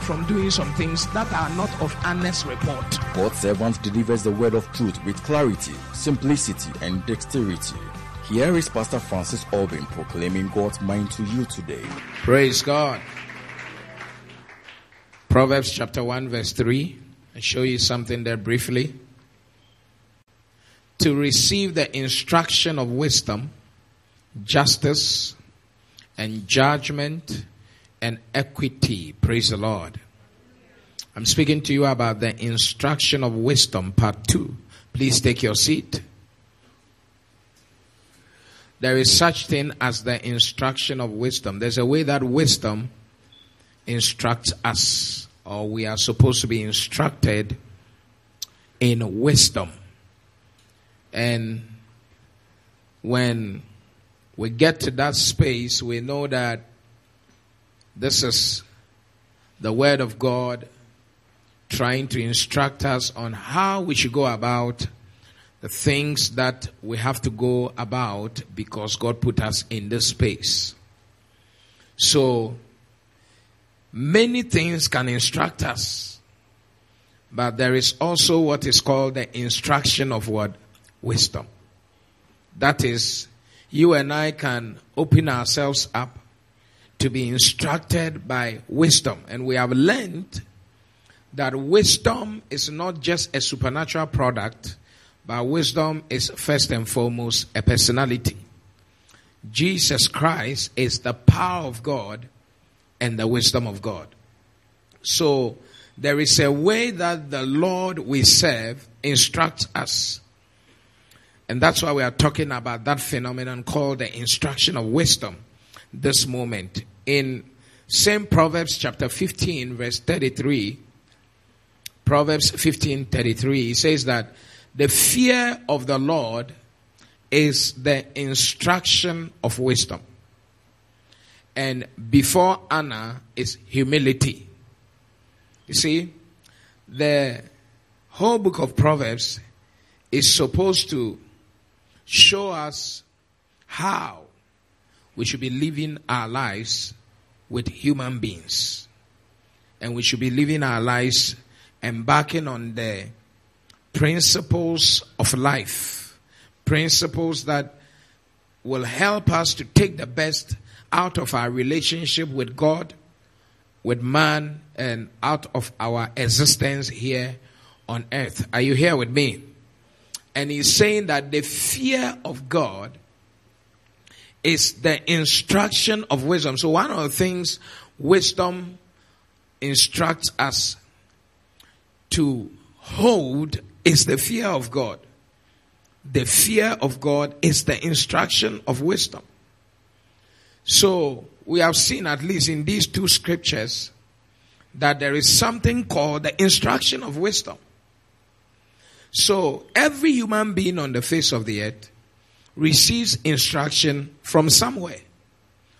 from doing some things that are not of honest report. God's servant delivers the word of truth with clarity, simplicity, and dexterity. Here is Pastor Francis Albin proclaiming God's mind to you today. Praise God. Proverbs chapter 1, verse 3. I'll show you something there briefly. To receive the instruction of wisdom, justice, and judgment and equity. Praise the Lord. I'm speaking to you about the instruction of wisdom, part two. Please take your seat. There is such thing as the instruction of wisdom. There's a way that wisdom instructs us, or we are supposed to be instructed in wisdom. And when we get to that space, we know that this is the Word of God trying to instruct us on how we should go about the things that we have to go about because God put us in this space. So, many things can instruct us, but there is also what is called the instruction of what? Wisdom. That is, you and I can open ourselves up to be instructed by wisdom. And we have learned that wisdom is not just a supernatural product, but wisdom is first and foremost a personality. Jesus Christ is the power of God and the wisdom of God. So there is a way that the Lord we serve instructs us. And that's why we are talking about that phenomenon called the instruction of wisdom this moment. In same Proverbs chapter 15 verse 33, Proverbs 15 33, he says that the fear of the Lord is the instruction of wisdom. And before honor is humility. You see, the whole book of Proverbs is supposed to show us how we should be living our lives with human beings. And we should be living our lives embarking on the principles of life. Principles that will help us to take the best out of our relationship with God, with man, and out of our existence here on earth. Are you here with me? And he's saying that the fear of God is the instruction of wisdom. So one of the things wisdom instructs us to hold is the fear of God. The fear of God is the instruction of wisdom. So we have seen at least in these two scriptures that there is something called the instruction of wisdom. So every human being on the face of the earth receives instruction from somewhere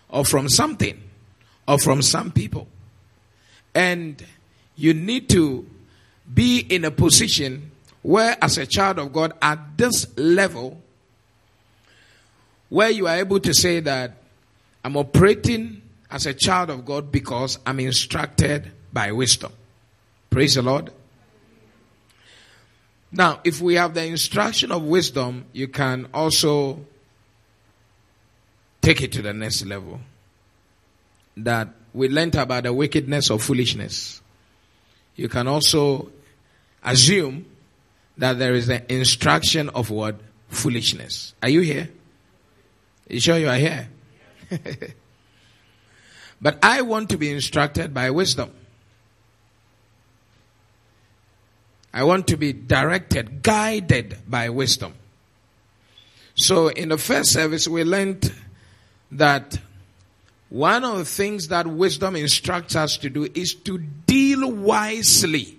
or from something or from some people. And you need to be in a position where as a child of God at this level where you are able to say that I'm operating as a child of God because I'm instructed by wisdom. Praise the Lord. Now, if we have the instruction of wisdom, you can also take it to the next level. That we learned about the wickedness of foolishness. You can also assume that there is an instruction of what? Foolishness. Are you here? You sure you are here? but I want to be instructed by wisdom. I want to be directed, guided by wisdom. So in the first service, we learned that one of the things that wisdom instructs us to do is to deal wisely.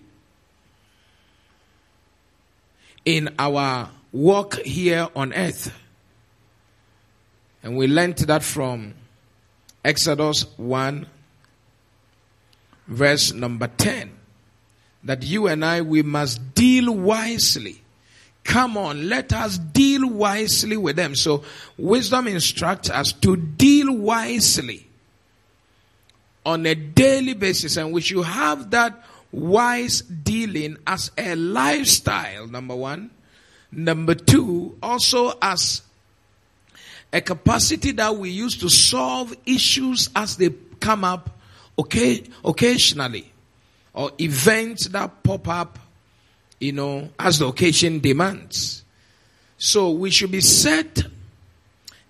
in our walk here on earth. And we learned that from Exodus 1, verse number 10. That you and I, we must deal wisely. Come on, let us deal wisely with them. So, wisdom instructs us to deal wisely on a daily basis, and we should have that wise dealing as a lifestyle, number one. Number two, also as a capacity that we use to solve issues as they come up okay, occasionally or events that pop up, you know, as the occasion demands. So we should be set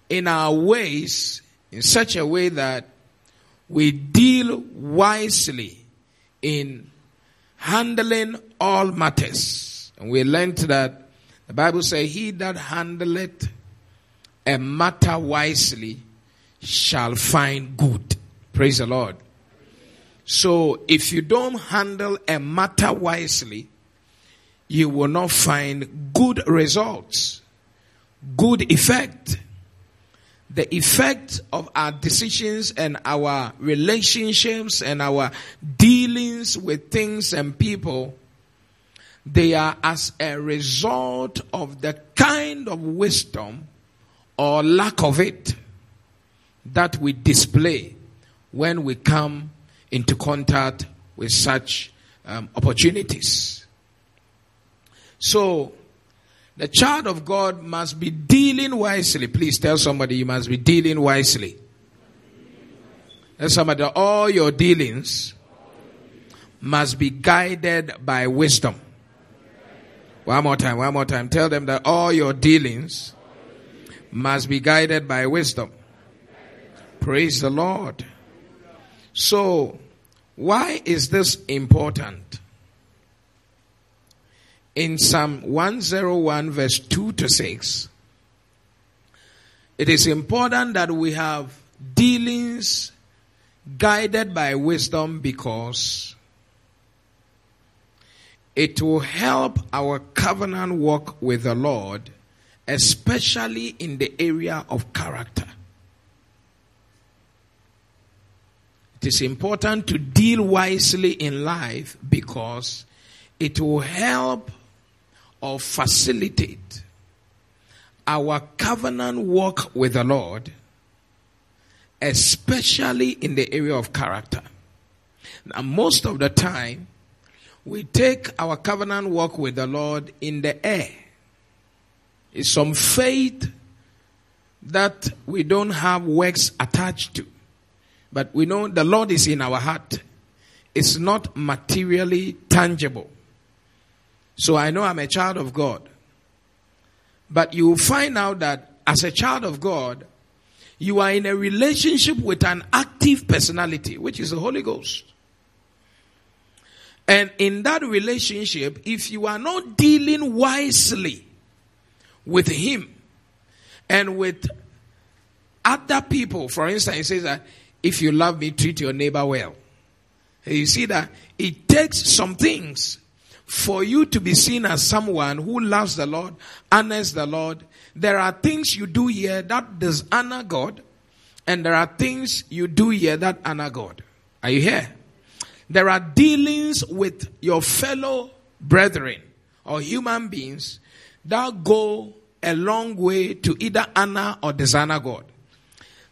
in our ways in such a way that we deal wisely in handling all matters. And we learned that the Bible says, He that handleth a matter wisely shall find good. Praise the Lord. So if you don't handle a matter wisely, you will not find good results, good effect. The effect of our decisions and our relationships and our dealings with things and people, they are as a result of the kind of wisdom or lack of it that we display when we come into contact with such um, opportunities. So, the child of God must be dealing wisely. Please tell somebody you must be dealing wisely. Tell somebody all your dealings must be guided by wisdom. One more time, one more time. Tell them that all your dealings must be guided by wisdom. Praise the Lord. So, why is this important? In Psalm 101 verse 2 to 6, it is important that we have dealings guided by wisdom because it will help our covenant walk with the Lord especially in the area of character. It is important to deal wisely in life because it will help or facilitate our covenant walk with the Lord, especially in the area of character. Now, most of the time, we take our covenant walk with the Lord in the air It's some faith that we don't have works attached to. But we know the Lord is in our heart. It's not materially tangible. So I know I'm a child of God. But you will find out that as a child of God, you are in a relationship with an active personality, which is the Holy Ghost. And in that relationship, if you are not dealing wisely with him and with other people. For instance, he says that if you love me, treat your neighbor well. You see that it takes some things for you to be seen as someone who loves the Lord, honors the Lord. There are things you do here that dishonor God, and there are things you do here that honor God. Are you here? There are dealings with your fellow brethren or human beings that go a long way to either honor or dishonor God.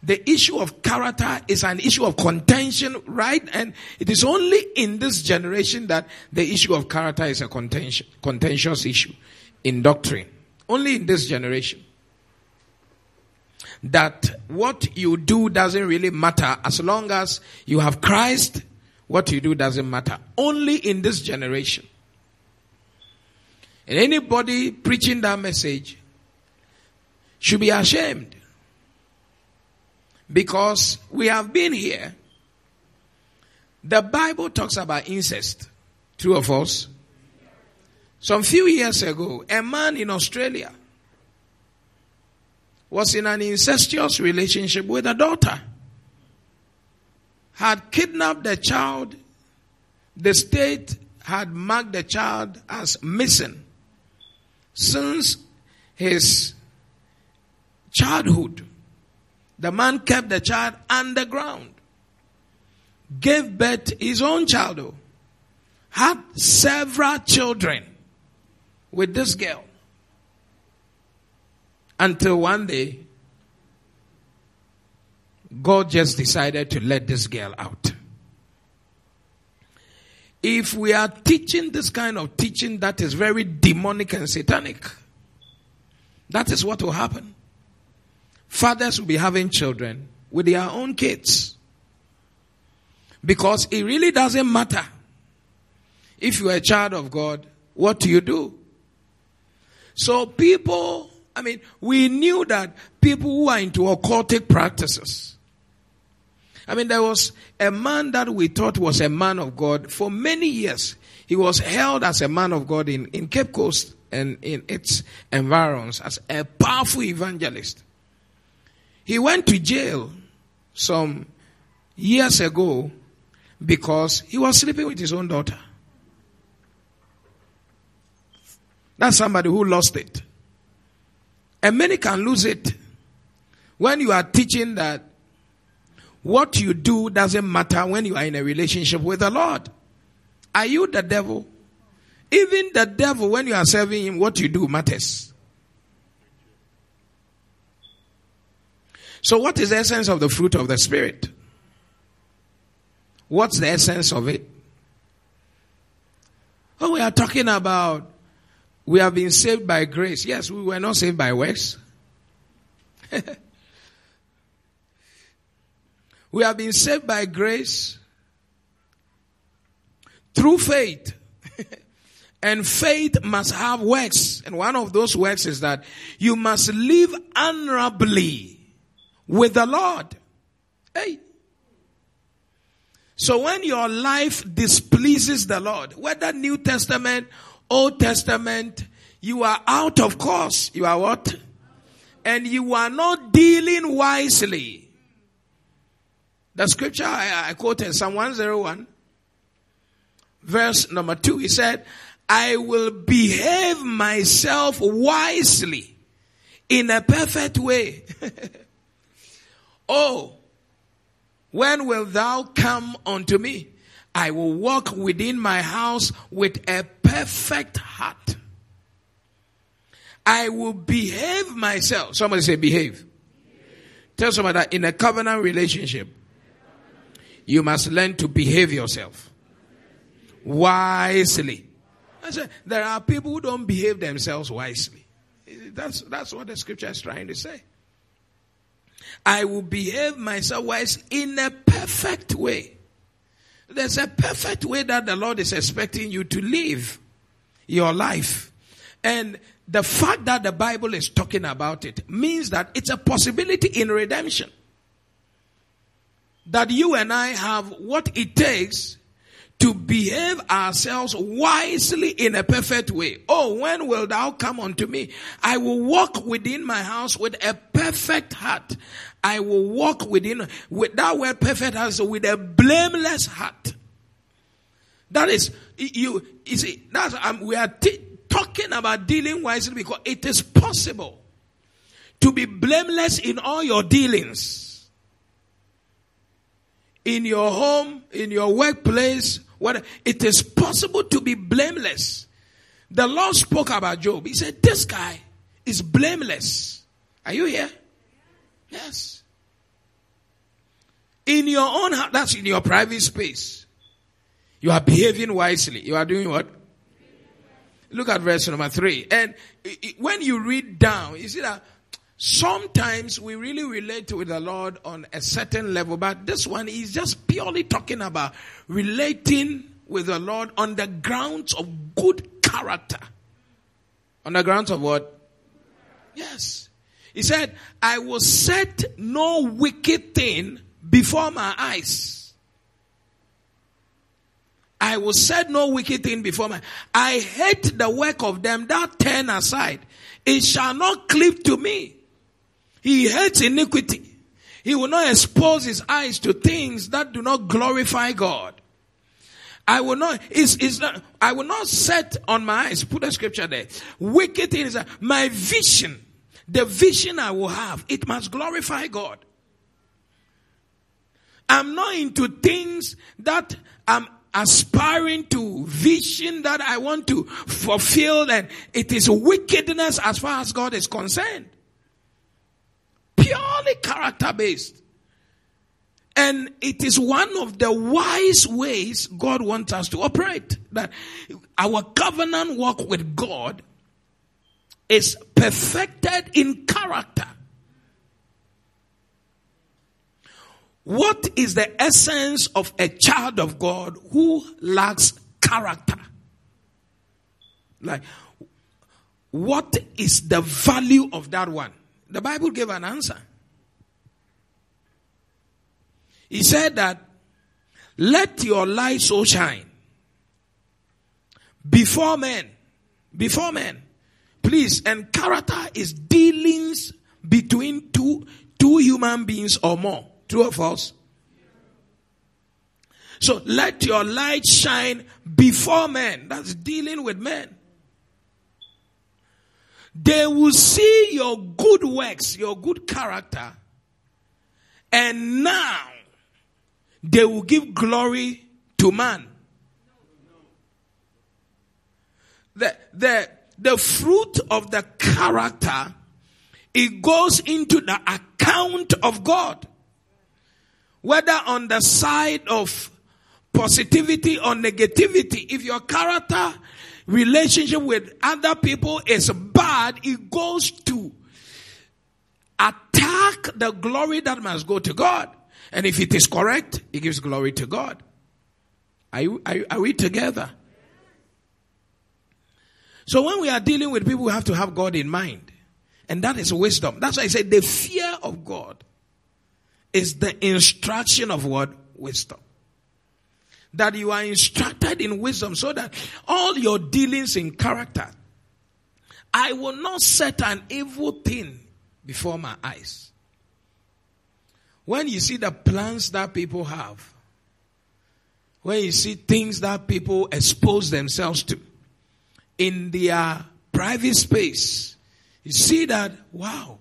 The issue of character is an issue of contention, right? And it is only in this generation that the issue of character is a contention, contentious issue in doctrine. Only in this generation. That what you do doesn't really matter as long as you have Christ, what you do doesn't matter. Only in this generation. And anybody preaching that message should be ashamed. Because we have been here. The Bible talks about incest. True of us. Some few years ago, a man in Australia was in an incestuous relationship with a daughter. Had kidnapped the child. The state had marked the child as missing since his childhood. The man kept the child underground, gave birth to his own child, had several children with this girl. Until one day, God just decided to let this girl out. If we are teaching this kind of teaching that is very demonic and satanic, that is what will happen. Fathers will be having children with their own kids. Because it really doesn't matter if you're a child of God, what do you do? So people, I mean, we knew that people who are into occultic practices, I mean, there was a man that we thought was a man of God for many years. He was held as a man of God in, in Cape Coast and in its environs as a powerful evangelist. He went to jail some years ago because he was sleeping with his own daughter. That's somebody who lost it. And many can lose it when you are teaching that what you do doesn't matter when you are in a relationship with the Lord. Are you the devil? Even the devil, when you are serving him, what you do matters. So, what is the essence of the fruit of the Spirit? What's the essence of it? Oh, we are talking about we have been saved by grace. Yes, we were not saved by works. We have been saved by grace through faith. and faith must have works. And one of those works is that you must live honorably with the Lord. Hey. So when your life displeases the Lord, whether New Testament, Old Testament, you are out of course. You are what? And you are not dealing wisely. The scripture I, I quoted, Psalm 101, verse number 2, he said, I will behave myself wisely in a perfect way. oh, when will thou come unto me? I will walk within my house with a perfect heart. I will behave myself. Somebody say behave. Tell somebody that in a covenant relationship, you must learn to behave yourself wisely. I said, there are people who don't behave themselves wisely. That's, that's what the scripture is trying to say. I will behave myself wise in a perfect way. There's a perfect way that the Lord is expecting you to live your life. And the fact that the Bible is talking about it means that it's a possibility in redemption that you and I have what it takes to behave ourselves wisely in a perfect way. Oh, when will thou come unto me? I will walk within my house with a perfect heart. I will walk within, with that word perfect heart, with a blameless heart. That is, you, you see, that's, um, we are t- talking about dealing wisely because it is possible to be blameless in all your dealings in your home, in your workplace, what it is possible to be blameless. The Lord spoke about Job. He said, This guy is blameless. Are you here? Yes. In your own heart, that's in your private space. You are behaving wisely. You are doing what? Look at verse number three. And when you read down, you see that Sometimes we really relate with the Lord on a certain level, but this one is just purely talking about relating with the Lord on the grounds of good character. On the grounds of what? Yes. He said, I will set no wicked thing before my eyes. I will set no wicked thing before my I hate the work of them that turn aside. It shall not cleave to me. He hates iniquity. He will not expose his eyes to things that do not glorify God. I will not, it's, it's not, I will not set on my eyes, put a scripture there. Wicked things, my vision, the vision I will have, it must glorify God. I'm not into things that I'm aspiring to, vision that I want to fulfill, and it is wickedness as far as God is concerned. Purely character based. And it is one of the wise ways God wants us to operate. That our covenant walk with God is perfected in character. What is the essence of a child of God who lacks character? Like, what is the value of that one? The Bible gave an answer. He said that, let your light so shine before men. Before men. Please, and character is dealings between two, two human beings or more. True or false? So let your light shine before men. That's dealing with men. They will see your good works, your good character, and now they will give glory to man. The, the, the fruit of the character, it goes into the account of God. Whether on the side of positivity or negativity, if your character relationship with other people is bad, it goes to attack the glory that must go to God. And if it is correct, it gives glory to God. Are, you, are, are we together? So when we are dealing with people, we have to have God in mind. And that is wisdom. That's why I say the fear of God is the instruction of what? Wisdom. That you are instructed in wisdom so that all your dealings in character, I will not set an evil thing before my eyes. When you see the plans that people have, when you see things that people expose themselves to in their private space, you see that, wow,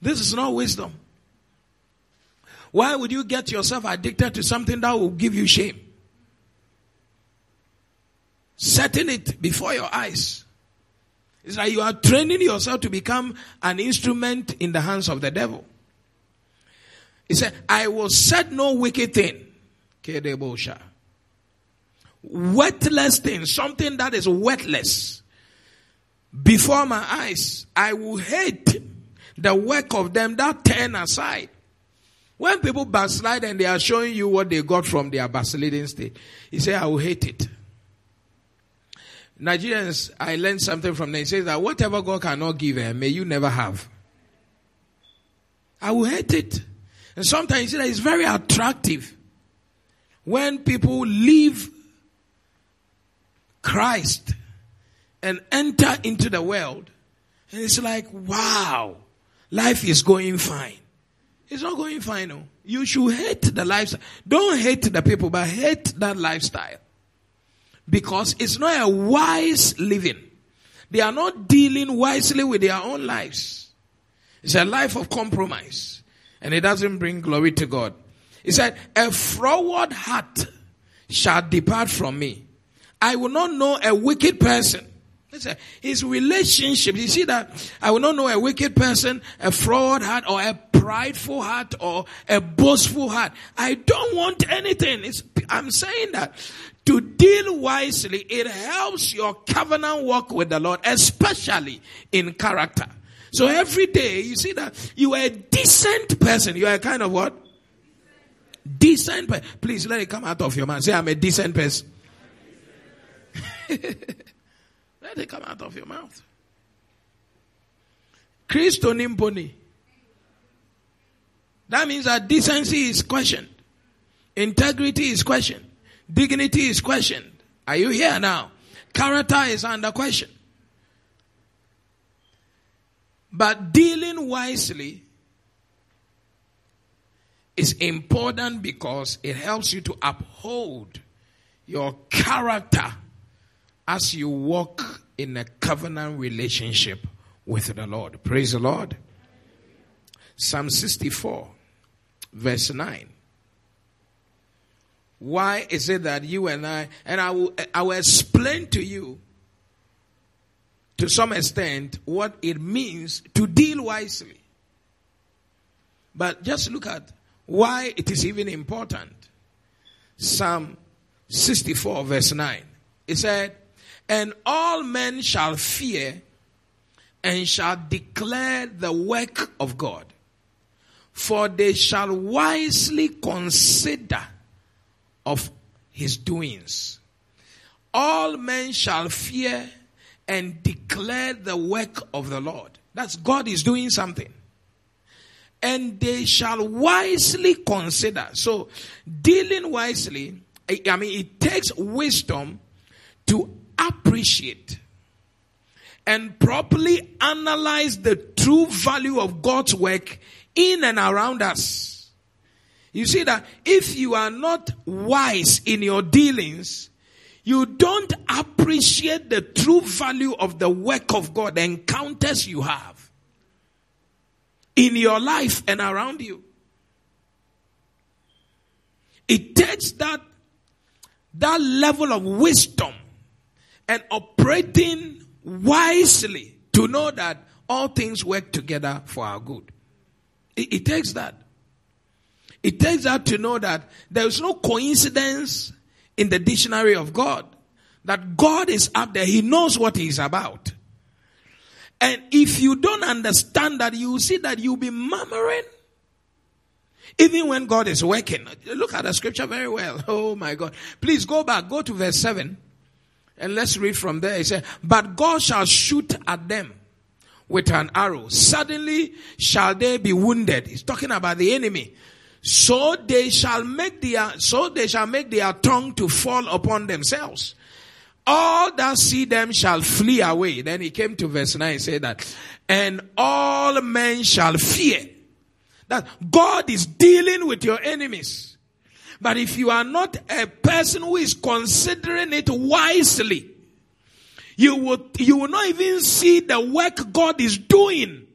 this is not wisdom. Why would you get yourself addicted to something that will give you shame? Setting it before your eyes. It's like you are training yourself to become an instrument in the hands of the devil. He said, I will set no wicked thing. Wetless thing, something that is wetless. Before my eyes, I will hate the work of them that turn aside. When people backslide and they are showing you what they got from their backsliding state, he said, I will hate it. Nigerians, I learned something from them. He says that whatever God cannot give, eh, may you never have. I will hate it. And sometimes you see that it's very attractive when people leave Christ and enter into the world. And it's like, wow, life is going fine. It's not going fine. No. You should hate the lifestyle. Don't hate the people, but hate that lifestyle. Because it's not a wise living. They are not dealing wisely with their own lives. It's a life of compromise and it doesn't bring glory to God. He said, a froward heart shall depart from me. I will not know a wicked person. His relationship, you see that I will not know a wicked person, a fraud heart, or a prideful heart, or a boastful heart. I don't want anything. It's, I'm saying that to deal wisely, it helps your covenant walk with the Lord, especially in character. So every day you see that you are a decent person. You are a kind of what? Decent person. Please let it come out of your mouth. Say, I'm a decent person. let it come out of your mouth. Christo nimponi. That means that decency is questioned. Integrity is questioned. Dignity is questioned. Are you here now? Character is under question. But dealing wisely is important because it helps you to uphold your character as you walk in a covenant relationship with the Lord. Praise the Lord. Psalm 64, verse 9. Why is it that you and I, and I will, I will explain to you to some extent what it means to deal wisely. But just look at why it is even important. Psalm 64, verse 9. It said, And all men shall fear and shall declare the work of God, for they shall wisely consider of his doings. All men shall fear and declare the work of the Lord. That's God is doing something. And they shall wisely consider. So, dealing wisely, I mean, it takes wisdom to appreciate and properly analyze the true value of God's work in and around us. You see that if you are not wise in your dealings, you don't appreciate the true value of the work of God, the encounters you have in your life and around you. It takes that, that level of wisdom and operating wisely to know that all things work together for our good. It, it takes that. It takes that to know that there is no coincidence in the dictionary of God. That God is up there. He knows what he's about. And if you don't understand that, you see that you'll be murmuring. Even when God is working. Look at the scripture very well. Oh my God. Please go back. Go to verse 7. And let's read from there. He said, But God shall shoot at them with an arrow. Suddenly shall they be wounded. He's talking about the enemy. So they shall make their, so they shall make their tongue to fall upon themselves. All that see them shall flee away. Then he came to verse 9 and said that, and all men shall fear. That God is dealing with your enemies. But if you are not a person who is considering it wisely, you will, you will not even see the work God is doing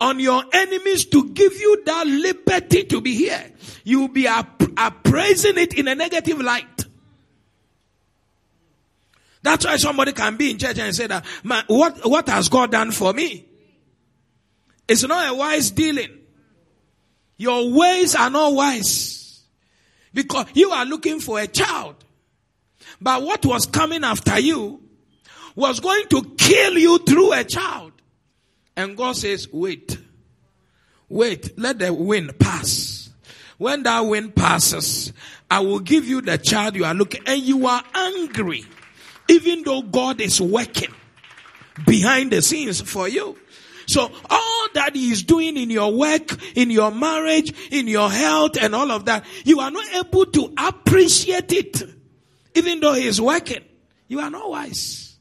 on your enemies to give you that liberty to be here. You will be appraising it in a negative light. That's why somebody can be in church and say that, man, what, what has God done for me? It's not a wise dealing. Your ways are not wise. Because you are looking for a child. But what was coming after you was going to kill you through a child. And God says, wait, wait, let the wind pass. When that wind passes, I will give you the child you are looking, and you are angry, even though God is working behind the scenes for you. So all that he is doing in your work, in your marriage, in your health and all of that, you are not able to appreciate it. Even though he is working. You are not wise.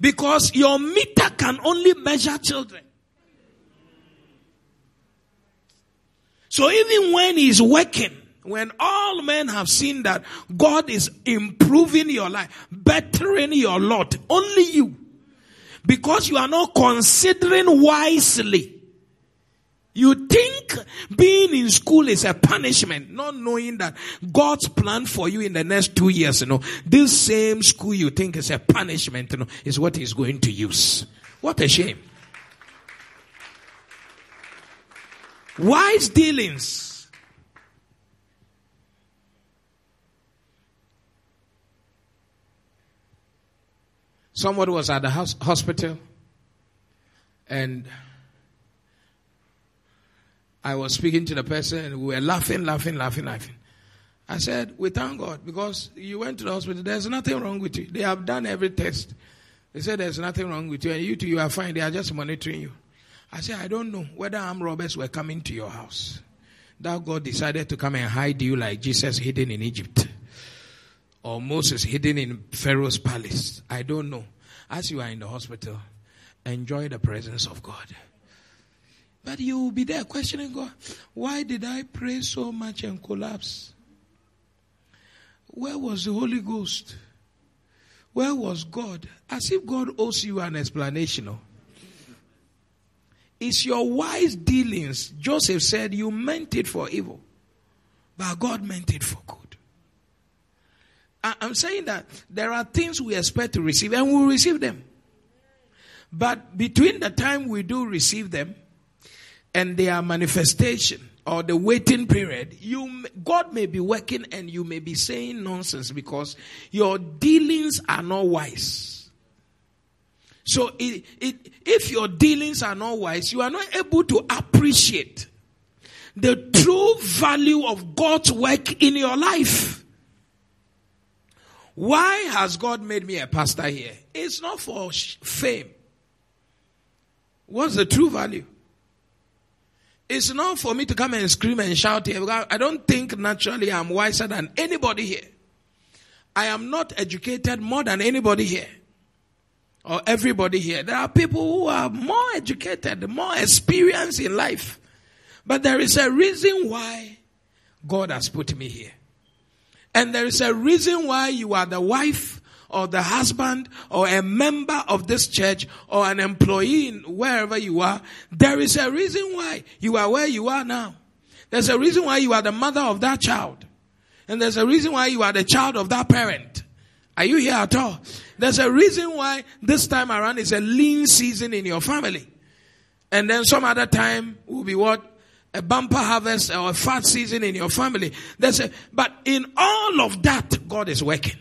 Because your meter can only measure children. So even when he's working, when all men have seen that God is improving your life, bettering your lot, only you, because you are not considering wisely, you think being in school is a punishment, not knowing that God's plan for you in the next two years, you know, this same school you think is a punishment, you know, is what he's going to use. What a shame. Wise dealings. Somebody was at the hospital and I was speaking to the person and we were laughing, laughing, laughing, laughing. I said, we thank God because you went to the hospital. There's nothing wrong with you. They have done every test. They said there's nothing wrong with you and you two, you are fine. They are just monitoring you. I said, I don't know whether armed robbers were coming to your house. That God decided to come and hide you like Jesus hidden in Egypt. Or Moses hidden in Pharaoh's palace. I don't know. As you are in the hospital, enjoy the presence of God. But you will be there questioning God. Why did I pray so much and collapse? Where was the Holy Ghost? Where was God? As if God owes you an explanation. Oh. It's your wise dealings. Joseph said, You meant it for evil, but God meant it for good. I'm saying that there are things we expect to receive and we'll receive them. But between the time we do receive them and their manifestation or the waiting period, you, God may be working and you may be saying nonsense because your dealings are not wise. So it, it, if your dealings are not wise, you are not able to appreciate the true value of God's work in your life. Why has God made me a pastor here? It's not for fame. What's the true value? It's not for me to come and scream and shout here. I don't think naturally I'm wiser than anybody here. I am not educated more than anybody here or everybody here. There are people who are more educated, more experienced in life. But there is a reason why God has put me here. And there is a reason why you are the wife or the husband or a member of this church or an employee wherever you are. There is a reason why you are where you are now. There's a reason why you are the mother of that child. And there's a reason why you are the child of that parent. Are you here at all? There's a reason why this time around is a lean season in your family. And then some other time will be what? A bumper harvest or a fat season in your family. There's a, but in all of that, God is working.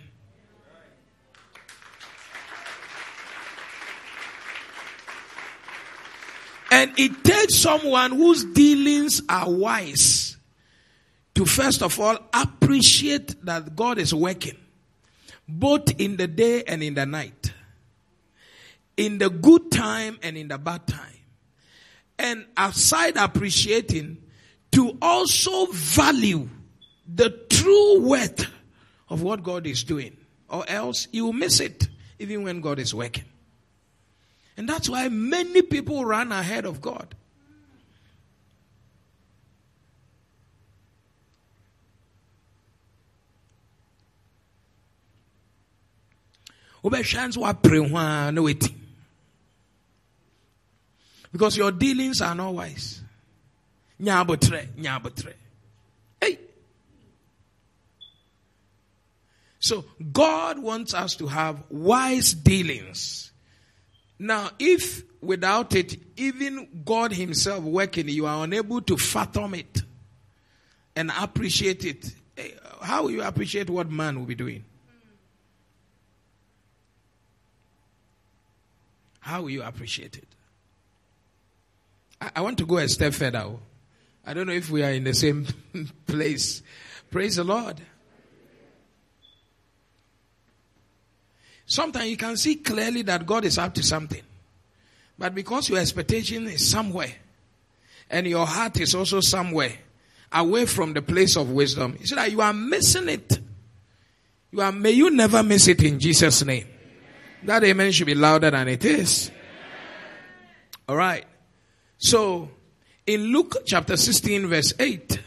And it takes someone whose dealings are wise to first of all appreciate that God is working both in the day and in the night, in the good time and in the bad time and aside appreciating, to also value the true worth of what God is doing, or else you will miss it even when God is working. And that's why many people run ahead of God. Because your dealings are not wise. Nyabotre, nyabotre. Hey. So God wants us to have wise dealings. Now, if without it, even God Himself working, you are unable to fathom it and appreciate it, eh, how will you appreciate what man will be doing? How will you appreciate it? I, I want to go a step further. Oh. I don't know if we are in the same place. Praise the Lord. Sometimes you can see clearly that God is up to something. But because your expectation is somewhere and your heart is also somewhere away from the place of wisdom, you see that you are missing it. You are, may you never miss it in Jesus' name. That amen should be louder than it is. All right. So, in Luke chapter 16, verse 8,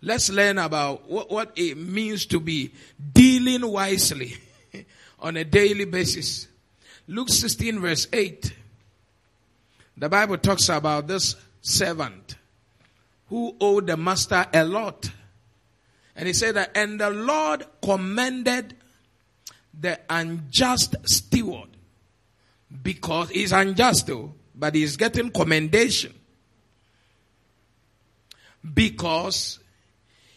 let's learn about what, what it means to be dealing wisely on a daily basis. Luke 16, verse 8, the Bible talks about this servant who owed the master a lot. And he said that, and the Lord commended the unjust steward because he's unjust though but he's getting commendation because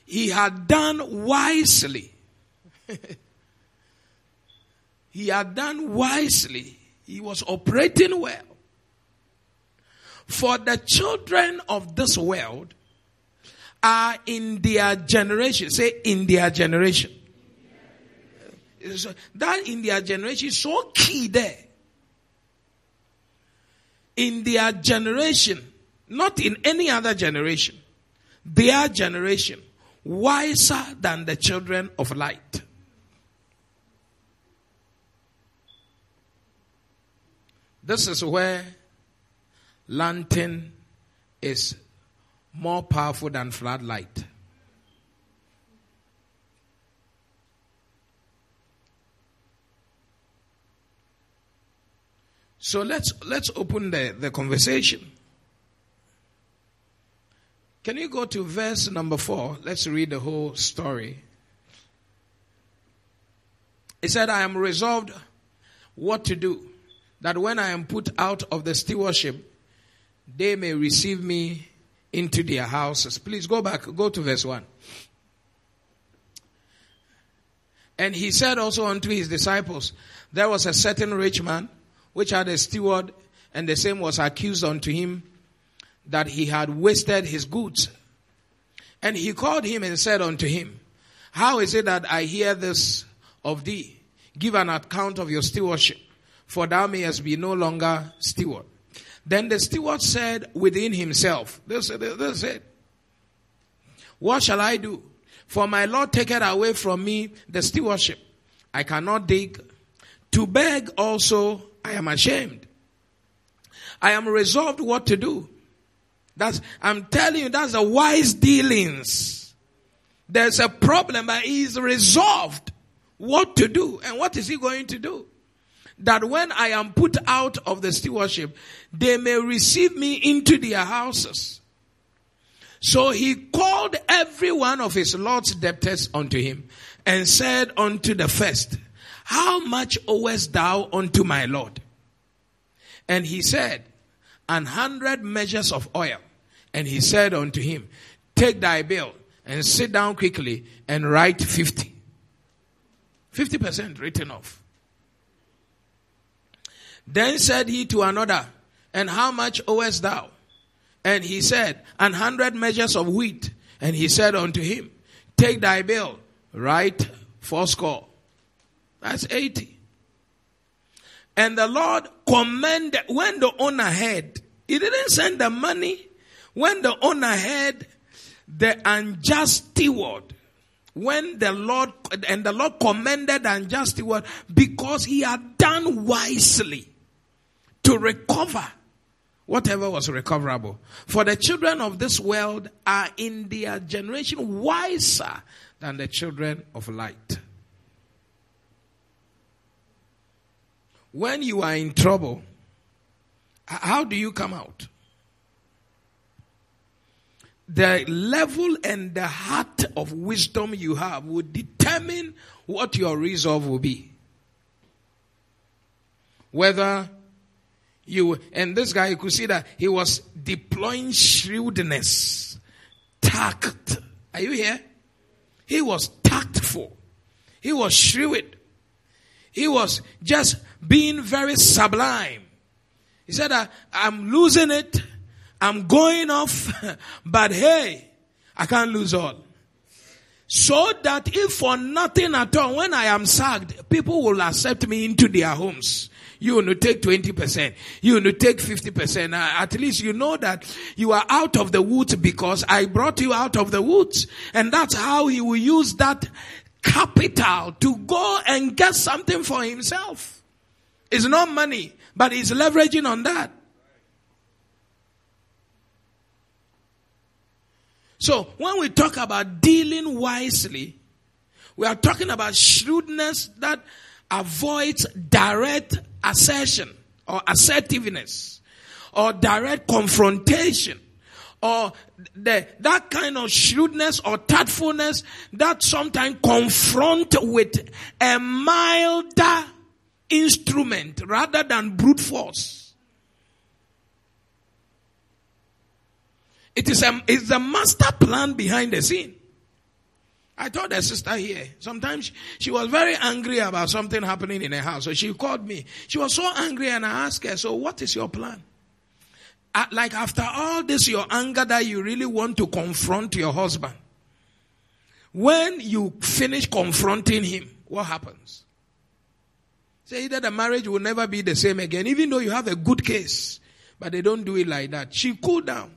he had done wisely. he had done wisely. He was operating well. For the children of this world are in their generation. Say, in their generation. That in their generation is so key there in their generation, not in any other generation, their generation, wiser than the children of light. This is where lantern is more powerful than floodlight. So let's let's open the, the conversation. Can you go to verse number four? Let's read the whole story. He said, I am resolved what to do, that when I am put out of the stewardship, they may receive me into their houses. Please go back, go to verse 1. And he said also unto his disciples, There was a certain rich man which had a steward, and the same was accused unto him that he had wasted his goods. And he called him and said unto him, How is it that I hear this of thee? Give an account of your stewardship, for thou mayest be no longer steward. Then the steward said within himself, this, this, this is it. What shall I do? For my Lord taketh away from me the stewardship. I cannot dig. To beg also I am ashamed. I am resolved what to do. That's, I'm telling you, that's a wise dealings. There's a problem, but he's resolved what to do. And what is he going to do? That when I am put out of the stewardship, they may receive me into their houses. So he called every one of his Lord's debtors unto him and said unto the first, How much owest thou unto my Lord? And he said, An hundred measures of oil. And he said unto him, Take thy bill and sit down quickly and write fifty. Fifty percent written off. Then said he to another, And how much owest thou? And he said, An hundred measures of wheat. And he said unto him, Take thy bill, write fourscore. That's 80. And the Lord commanded, when the owner had, he didn't send the money. When the owner had the unjust steward, when the Lord, and the Lord commended the unjust steward because he had done wisely to recover whatever was recoverable. For the children of this world are in their generation wiser than the children of light. When you are in trouble, how do you come out? The level and the heart of wisdom you have will determine what your resolve will be. Whether you, and this guy, you could see that he was deploying shrewdness, tact. Are you here? He was tactful. He was shrewd. He was just being very sublime. He said, I'm losing it. I'm going off, but hey, I can't lose all. So that if for nothing at all, when I am sacked, people will accept me into their homes. You will take 20%. You will take 50%. Uh, at least you know that you are out of the woods because I brought you out of the woods. And that's how he will use that capital to go and get something for himself. It's not money, but he's leveraging on that. So when we talk about dealing wisely, we are talking about shrewdness that avoids direct assertion or assertiveness or direct confrontation or the, that kind of shrewdness or tactfulness that sometimes confront with a milder instrument rather than brute force. It is a, it's master plan behind the scene. I told a sister here, sometimes she was very angry about something happening in her house. So she called me. She was so angry and I asked her, so what is your plan? Uh, like after all this, your anger that you really want to confront your husband. When you finish confronting him, what happens? Say that the marriage will never be the same again, even though you have a good case. But they don't do it like that. She cooled down.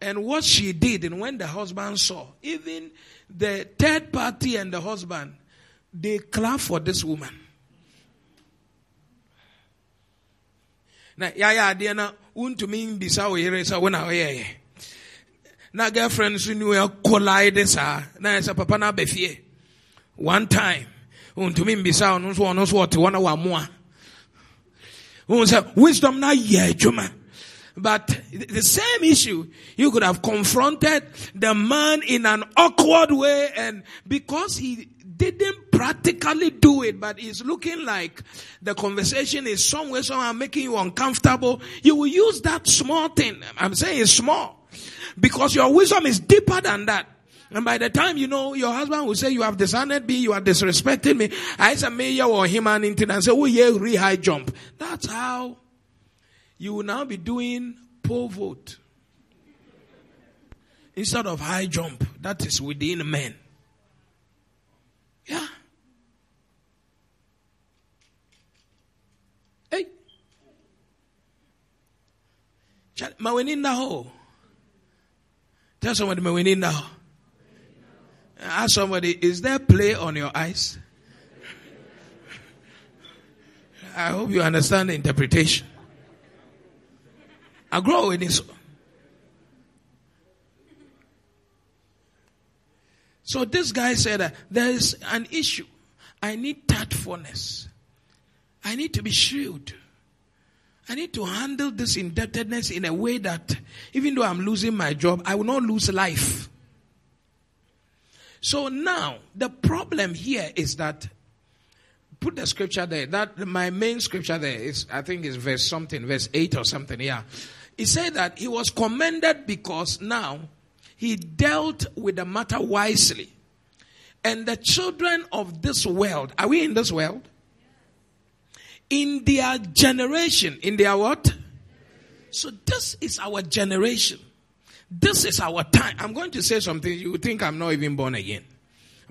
And what she did, and when the husband saw, even the third party and the husband, they clap for this woman. Na ya ya adeɛ na wontumi mbisa wo yere sɛ wo na ɔyɛɛ na girlfriend nso ni yɛ collide saa na yɛ papa aba one time wontumi mbisa ɔno nso ɔno nso ɔte hɔ na wamoa wisdom na yeah, Juma. But the same issue, you could have confronted the man in an awkward way and because he didn't practically do it, but it's looking like the conversation is somewhere, somehow making you uncomfortable, you will use that small thing. I'm saying it's small because your wisdom is deeper than that. And by the time you know, your husband will say, you have dishonored me, you are disrespecting me. I say, me, or him and and say, oh yeah, re high jump. That's how you will now be doing pole vault. instead of high jump. That is within men. Yeah. Hey. Maweni now. Tell somebody maweni now. Ask somebody, is there play on your eyes? I hope you understand the interpretation. I grow in this. So this guy said, uh, there is an issue. I need tactfulness. I need to be shrewd. I need to handle this indebtedness in a way that even though I'm losing my job, I will not lose life. So now, the problem here is that put the scripture there. That my main scripture there is, I think, is verse something, verse eight or something. Yeah, he said that he was commended because now he dealt with the matter wisely, and the children of this world. Are we in this world? In their generation, in their what? So this is our generation. This is our time. I'm going to say something you think I'm not even born again.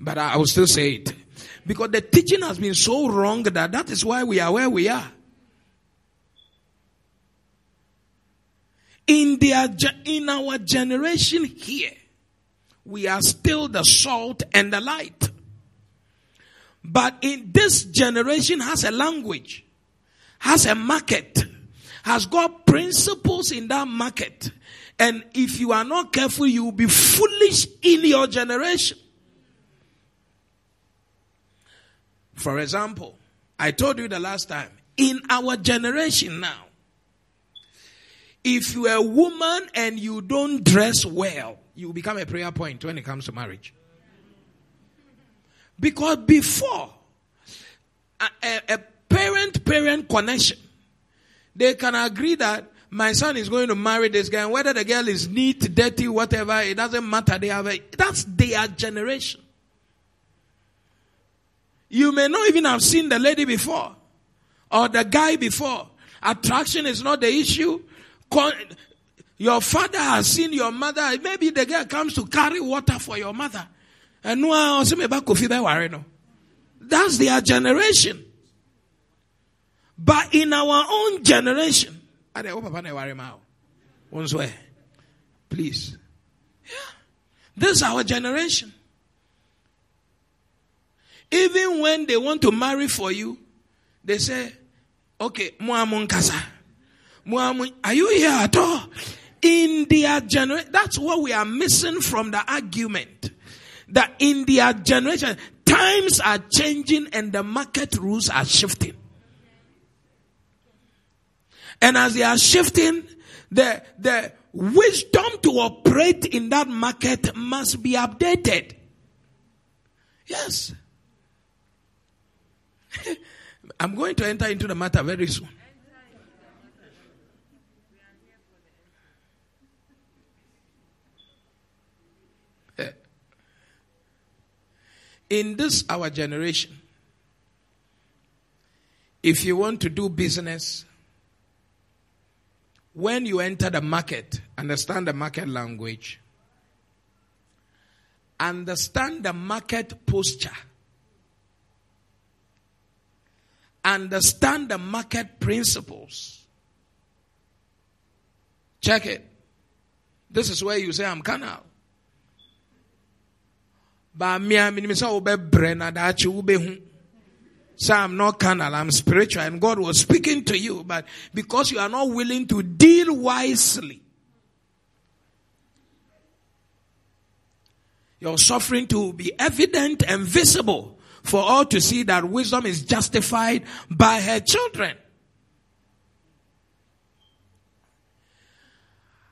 But I will still say it. Because the teaching has been so wrong that that is why we are where we are. In their, in our generation here, we are still the salt and the light. But in this generation has a language, has a market, has got principles in that market and if you are not careful, you will be foolish in your generation. For example, I told you the last time, in our generation now, if you are a woman and you don't dress well, you become a prayer point when it comes to marriage. Because before, a, a, a parent parent connection, they can agree that my son is going to marry this guy, and whether the girl is neat, dirty, whatever, it doesn't matter. They have a, that's their generation. You may not even have seen the lady before or the guy before. Attraction is not the issue. Your father has seen your mother. Maybe the girl comes to carry water for your mother. And that's their generation. But in our own generation, Ade wo papa na worry ma o. Eh, please. Yeah. This is our generation. Even when they want to marry for you, they say, okay, muamun kasa. Muamun, are you here at all? In their generation, that's what we are missing from the argument. That in their generation, times are changing and the market rules are shifting. And as they are shifting, the, the wisdom to operate in that market must be updated. Yes. I'm going to enter into the matter very soon. Eh. In this our generation, if you want to do business, when you enter the market, understand the market language, understand the market posture, understand the market principles. Check it. This is where you say, I'm carnal. But me, I'm so I'm not carnal, I'm spiritual. And God was speaking to you, but because you are not willing to deal wisely, your suffering to be evident and visible for all to see that wisdom is justified by her children.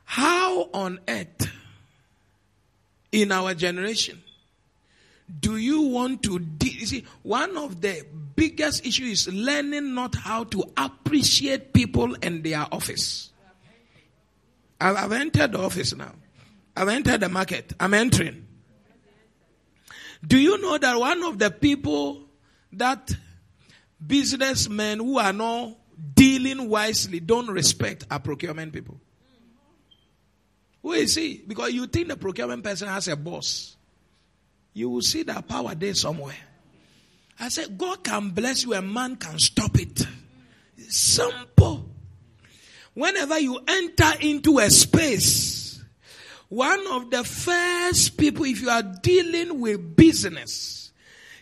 How on earth in our generation do you want to you see one of the biggest issue is learning not how to appreciate people and their office I've, I've entered the office now i've entered the market i'm entering do you know that one of the people that businessmen who are not dealing wisely don't respect are procurement people who is he? Because you think the procurement person has a boss. You will see that power there somewhere. I said, God can bless you, a man can stop it. Simple. Whenever you enter into a space, one of the first people, if you are dealing with business,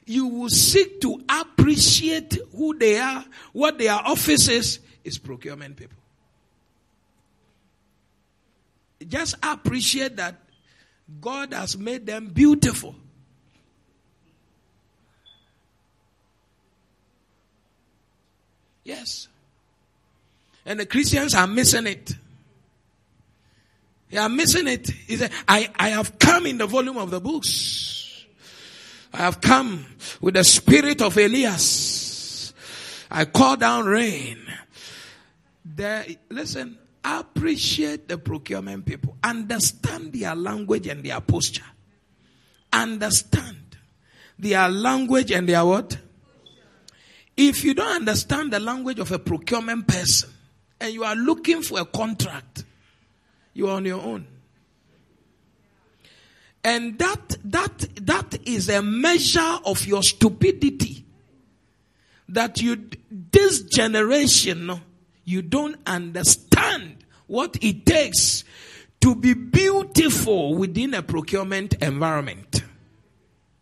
you will seek to appreciate who they are, what their office is, is procurement people. Just appreciate that God has made them beautiful. Yes. And the Christians are missing it. They are missing it. He said, I, I have come in the volume of the books. I have come with the spirit of Elias. I call down rain. There, listen, appreciate the procurement people. Understand their language and their posture. Understand their language and their what? If you don't understand the language of a procurement person and you are looking for a contract, you are on your own. And that, that, that is a measure of your stupidity. That you, this generation, you don't understand what it takes to be beautiful within a procurement environment.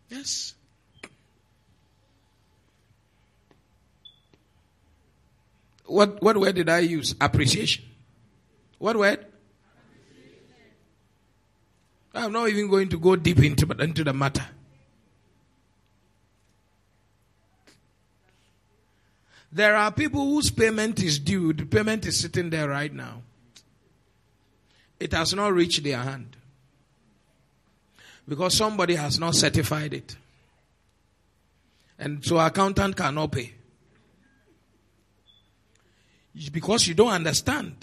Yes. What, what word did I use? Appreciation. What word? I'm not even going to go deep into, into the matter. There are people whose payment is due. The payment is sitting there right now. It has not reached their hand. Because somebody has not certified it. And so accountant cannot pay. Because you don't understand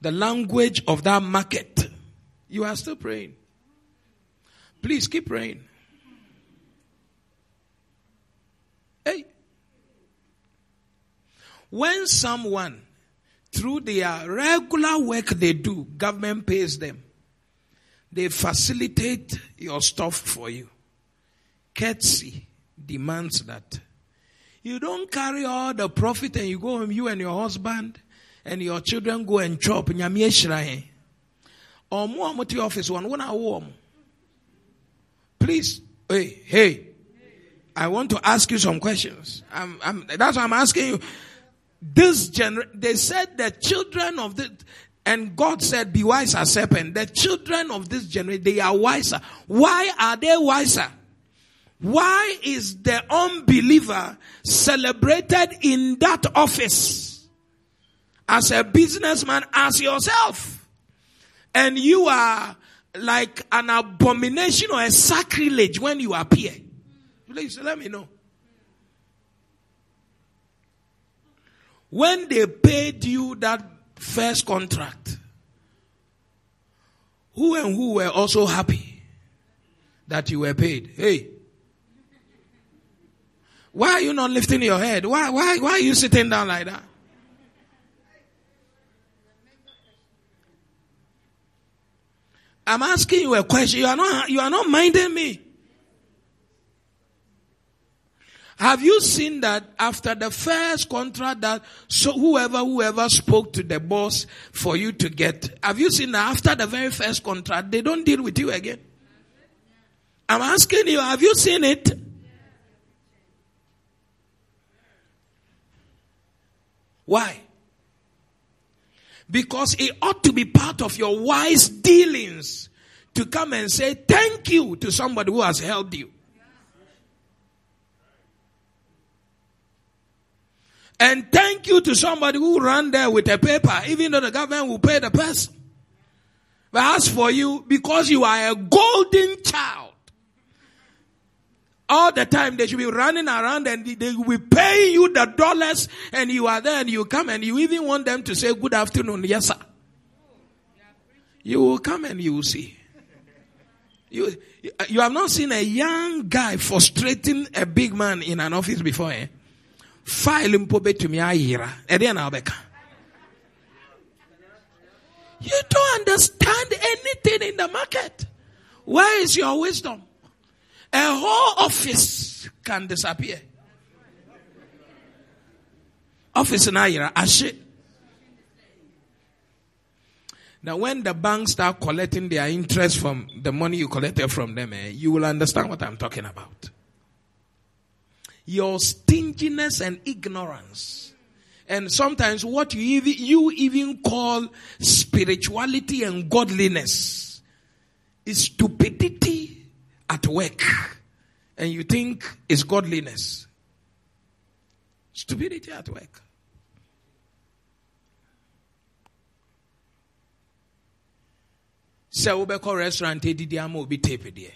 the language of that market. You are still praying. Please keep praying. Hey. When someone, through their regular work they do, government pays them, they facilitate your stuff for you. Courtesy demands that. You don't carry all the profit and you go home, you and your husband and your children go and chop. Nyame ahyira Omo amote office one one awo Please, hey, hey. I want to ask you some questions. I'm, I'm, that's why I'm asking you this gener they said the children of the and God said, Be wise as serpent. The children of this generation, they are wiser. Why are they wiser? Why is the unbeliever celebrated in that office as a businessman as yourself? And you are like an abomination or a sacrilege when you appear. Please let me know. When they paid you that first contract, who and who were also happy that you were paid? Hey. Why are you not lifting your head? Why, why, why are you sitting down like that? I'm asking you a question. You are not, you are not minding me. Have you seen that after the first contract that so whoever whoever spoke to the boss for you to get, have you seen that after the very first contract they don't deal with you again? I'm asking you, have you seen it? Why? Because it ought to be part of your wise dealings to come and say thank you to somebody who has helped you. And thank you to somebody who ran there with a paper, even though the government will pay the person. But as for you, because you are a golden child, all the time they should be running around and they will paying you the dollars and you are there and you come and you even want them to say good afternoon. Yes, sir. You will come and you will see. You, you have not seen a young guy frustrating a big man in an office before, eh? File mpobe to ayira. You don't understand anything in the market. Where is your wisdom? A whole office can disappear. Office in Ayira, Ashe. Now, when the banks start collecting their interest from the money you collected from them, eh, you will understand what I'm talking about. Your stinginess and ignorance. And sometimes what you even, you even call spirituality and godliness is stupidity at work. And you think it's godliness. Stupidity at work. sɛ wobɛkɔ restaurant edidi ama obi tape deɛ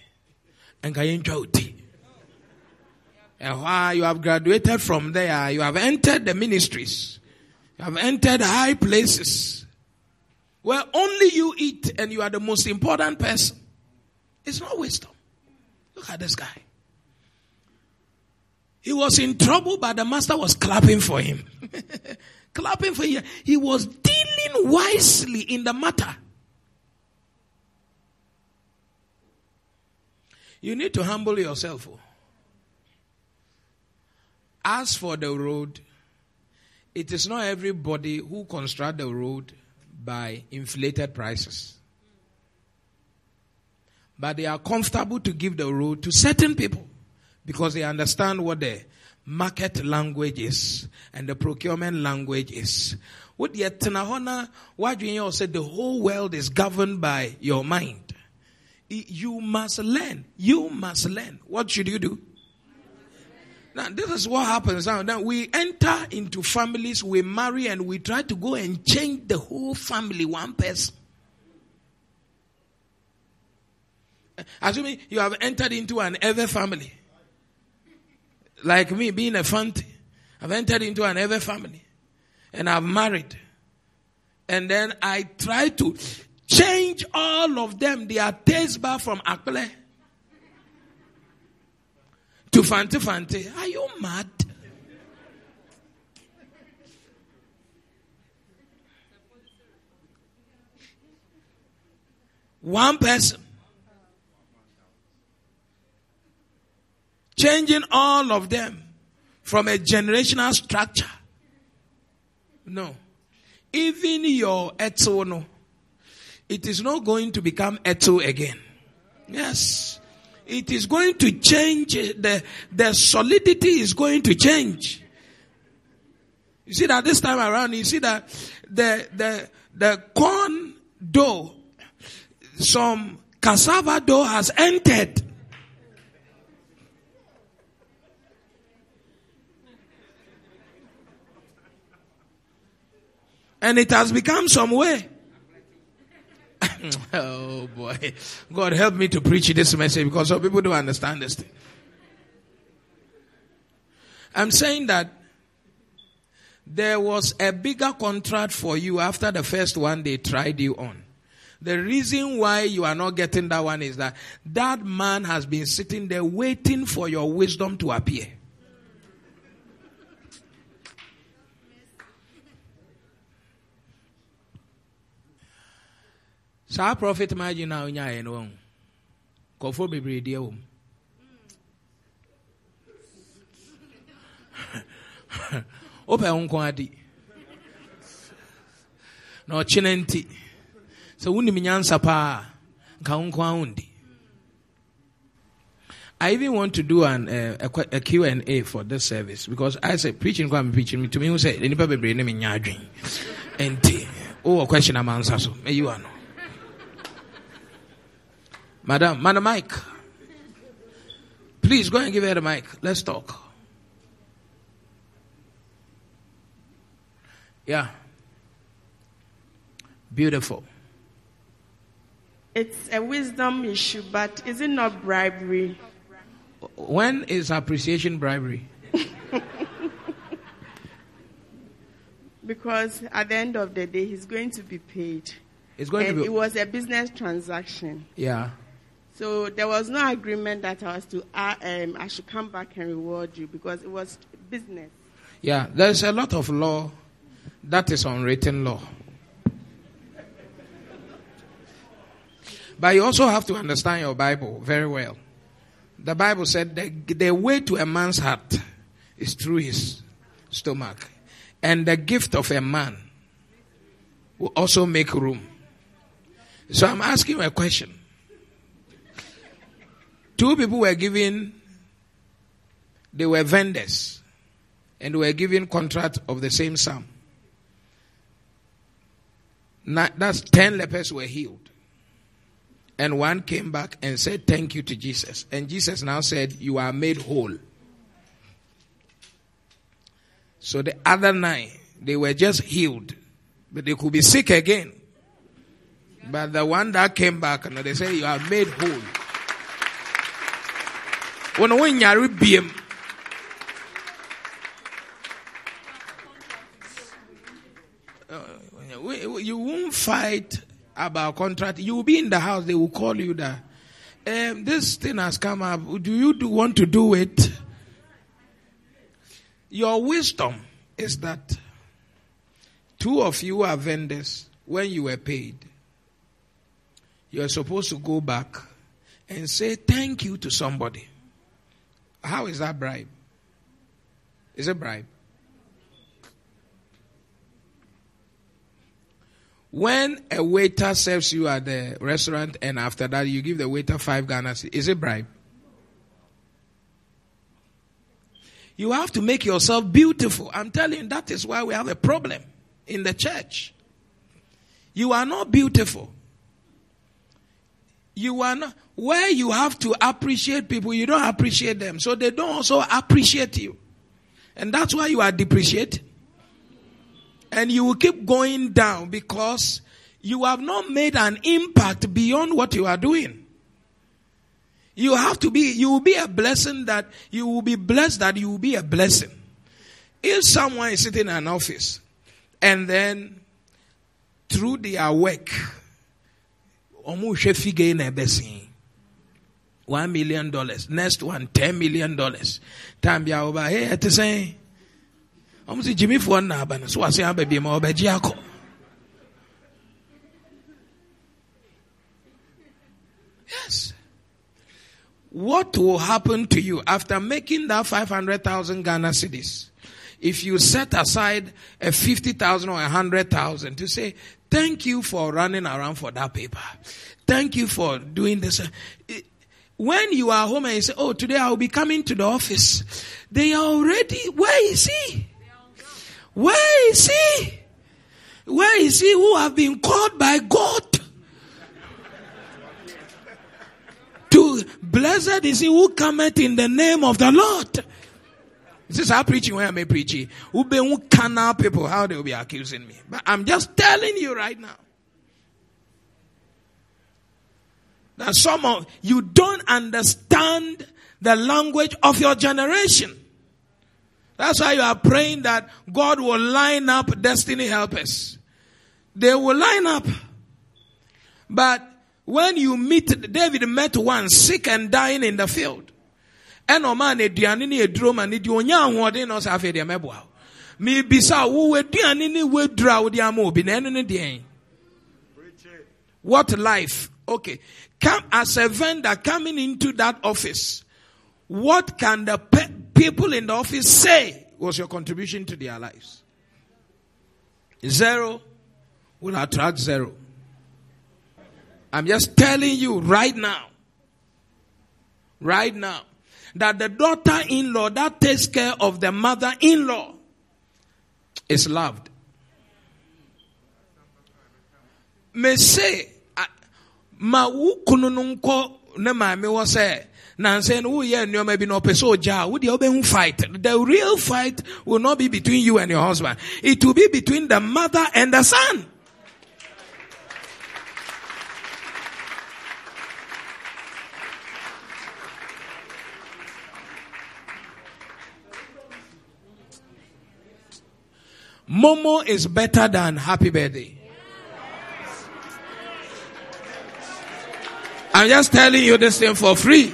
nka yɛntwa wo ti ɛhɔ a you have graduated from there you have entered the ministries you have entered high places where only you eat and you are the most important person it's not wisdom look at this guy he was in trouble but the master was clapping for him clapping for him he was dealing wisely in the matter You need to humble yourself. Oh. As for the road, it is not everybody who construct the road by inflated prices. But they are comfortable to give the road to certain people because they understand what the market language is and the procurement language is. What the Tenahona, say the whole world is governed by your mind? you must learn. You must learn. What should you do? Now, this is what happens now. Then we enter into families, we marry, and we try to go and change the whole family, one person. Assuming you have entered into an Ewe family. Like me being a fanti. I've entered into an Ewe family. And I've married. And then I try to change all of them, their taste bar from Akple to Fante Fante. Are you mad? One person. Changing all of them from a generational structure. No. Even your etono it is not going to become Eto again. Yes. It is going to change. The, the solidity is going to change. You see that this time around, you see that the, the, the corn dough, some cassava dough has entered. And it has become some way. oh boy. God help me to preach this message because some people don't understand this thing. I'm saying that there was a bigger contract for you after the first one they tried you on. The reason why you are not getting that one is that that man has been sitting there waiting for your wisdom to appear. Saa prophet margin a onyaeɛ no wahu kɔfoɔ bebree deɛ wɔ mu wopɛ wo nko adi na ɔkyena nti sɛ wonim nyansa paa nka wo nko a I even want to do an uh, a, a Q&A for this service because I said preaching kwa preaching me to me who said nipa bebree ne me nya adwen. Enti, oh question am answer so. Me you ano. Madam, Madam Mike, Please go and give her the mic. Let's talk. Yeah. Beautiful. It's a wisdom issue, but is it not bribery? When is appreciation bribery? Because at the end of the day, he's going to be paid. It's going and to be. it was a business transaction. Yeah. So there was no agreement that I was to, uh, um, I should come back and reward you because it was business. Yeah. There's a lot of law that is unwritten law. But you also have to understand your Bible very well. The Bible said the, the way to a man's heart is through his stomach. And the gift of a man will also make room. So I'm asking you a question. Two people were given, they were vendors, and were given contract of the same sum. That's 10 lepers were healed. And one came back and said, Thank you to Jesus. And Jesus now said, You are made whole. So the other nine, they were just healed, but they could be sick again. But the one that came back, and they say, You are made whole. When when you are BM, you won't fight about contract. You will be in the house. They will call you that um, this thing has come up. Do you do, want to do it? Your wisdom is that two of you are vendors. When you were paid, you are supposed to go back and say thank you to somebody. How is that bribe? Is it bribe? When a waiter serves you at the restaurant and after that you give the waiter five Ghana, is it bribe? You have to make yourself beautiful. I'm telling you, that is why we have a problem in the church. You are not beautiful. You are not, where you have to appreciate people, you don't appreciate them. So they don't also appreciate you. And that's why you are depreciated. And you will keep going down because you have not made an impact beyond what you are doing. You have to be, you will be a blessing that, you will be blessed that you will be a blessing. If someone is sitting in an office and then through their work, almost figure in a blessing. One million dollars. Next one, ten million dollars. Time be over. Hey, at the same. I'm saying Jimmy for one now, so I say I'm baby more by Giaco. Yes. What will happen to you after making that 500,000 Ghana cedis? If you set aside a 50,000 or a 100,000 to say, thank you for running around for that paper. Thank you for doing this. When you are home and you say, oh, today I'll be coming to the office. They are already, where is he? Where is he? Where is he who have been called by God? to blessed is he who cometh in the name of the Lord. This is how preaching where I'm preaching. Who carnal people, how they will be accusing me. But I'm just telling you right now. That some of you don't understand the language of your generation. That's why you are praying that God will line up destiny helpers. They will line up. But when you meet, David met one sick and dying in the field. ɛna ɔma no aduane ne aduro ma no deɛ ɔnya ahoɔden na ɔsɛ afei deɛ mɛboa wo mebisa wo w'aduane ne wode ama obi na ne what life okay come as a vendor coming into that office what can the pe- people in the office say was your contribution to their lives zero will attract zero i'm just telling you right now right now that the daughter-in-law that takes care of the mother-in-law is loved. Me say, ma wo kunu no nkɔ ne maame wɔ sɛ nansa no woyɛ nneɛma bi na ɔpɛ sɛ ogya a wodeɛ wobɛhu fight. The real fight will not be between you and your husband. It will be between the mother and the son. Momo is better than happy birthday. I'm just telling you this thing for free.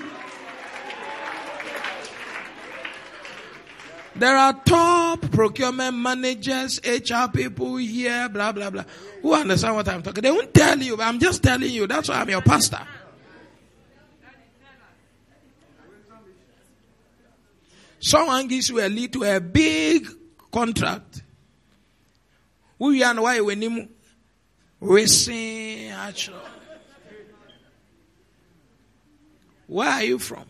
There are top procurement managers, HR people here, blah, blah, blah, who understand what I'm talking. They won't tell you, but I'm just telling you. That's why I'm your pastor. Someone gives you a lead to a big contract. We are why when him racing Where are you from?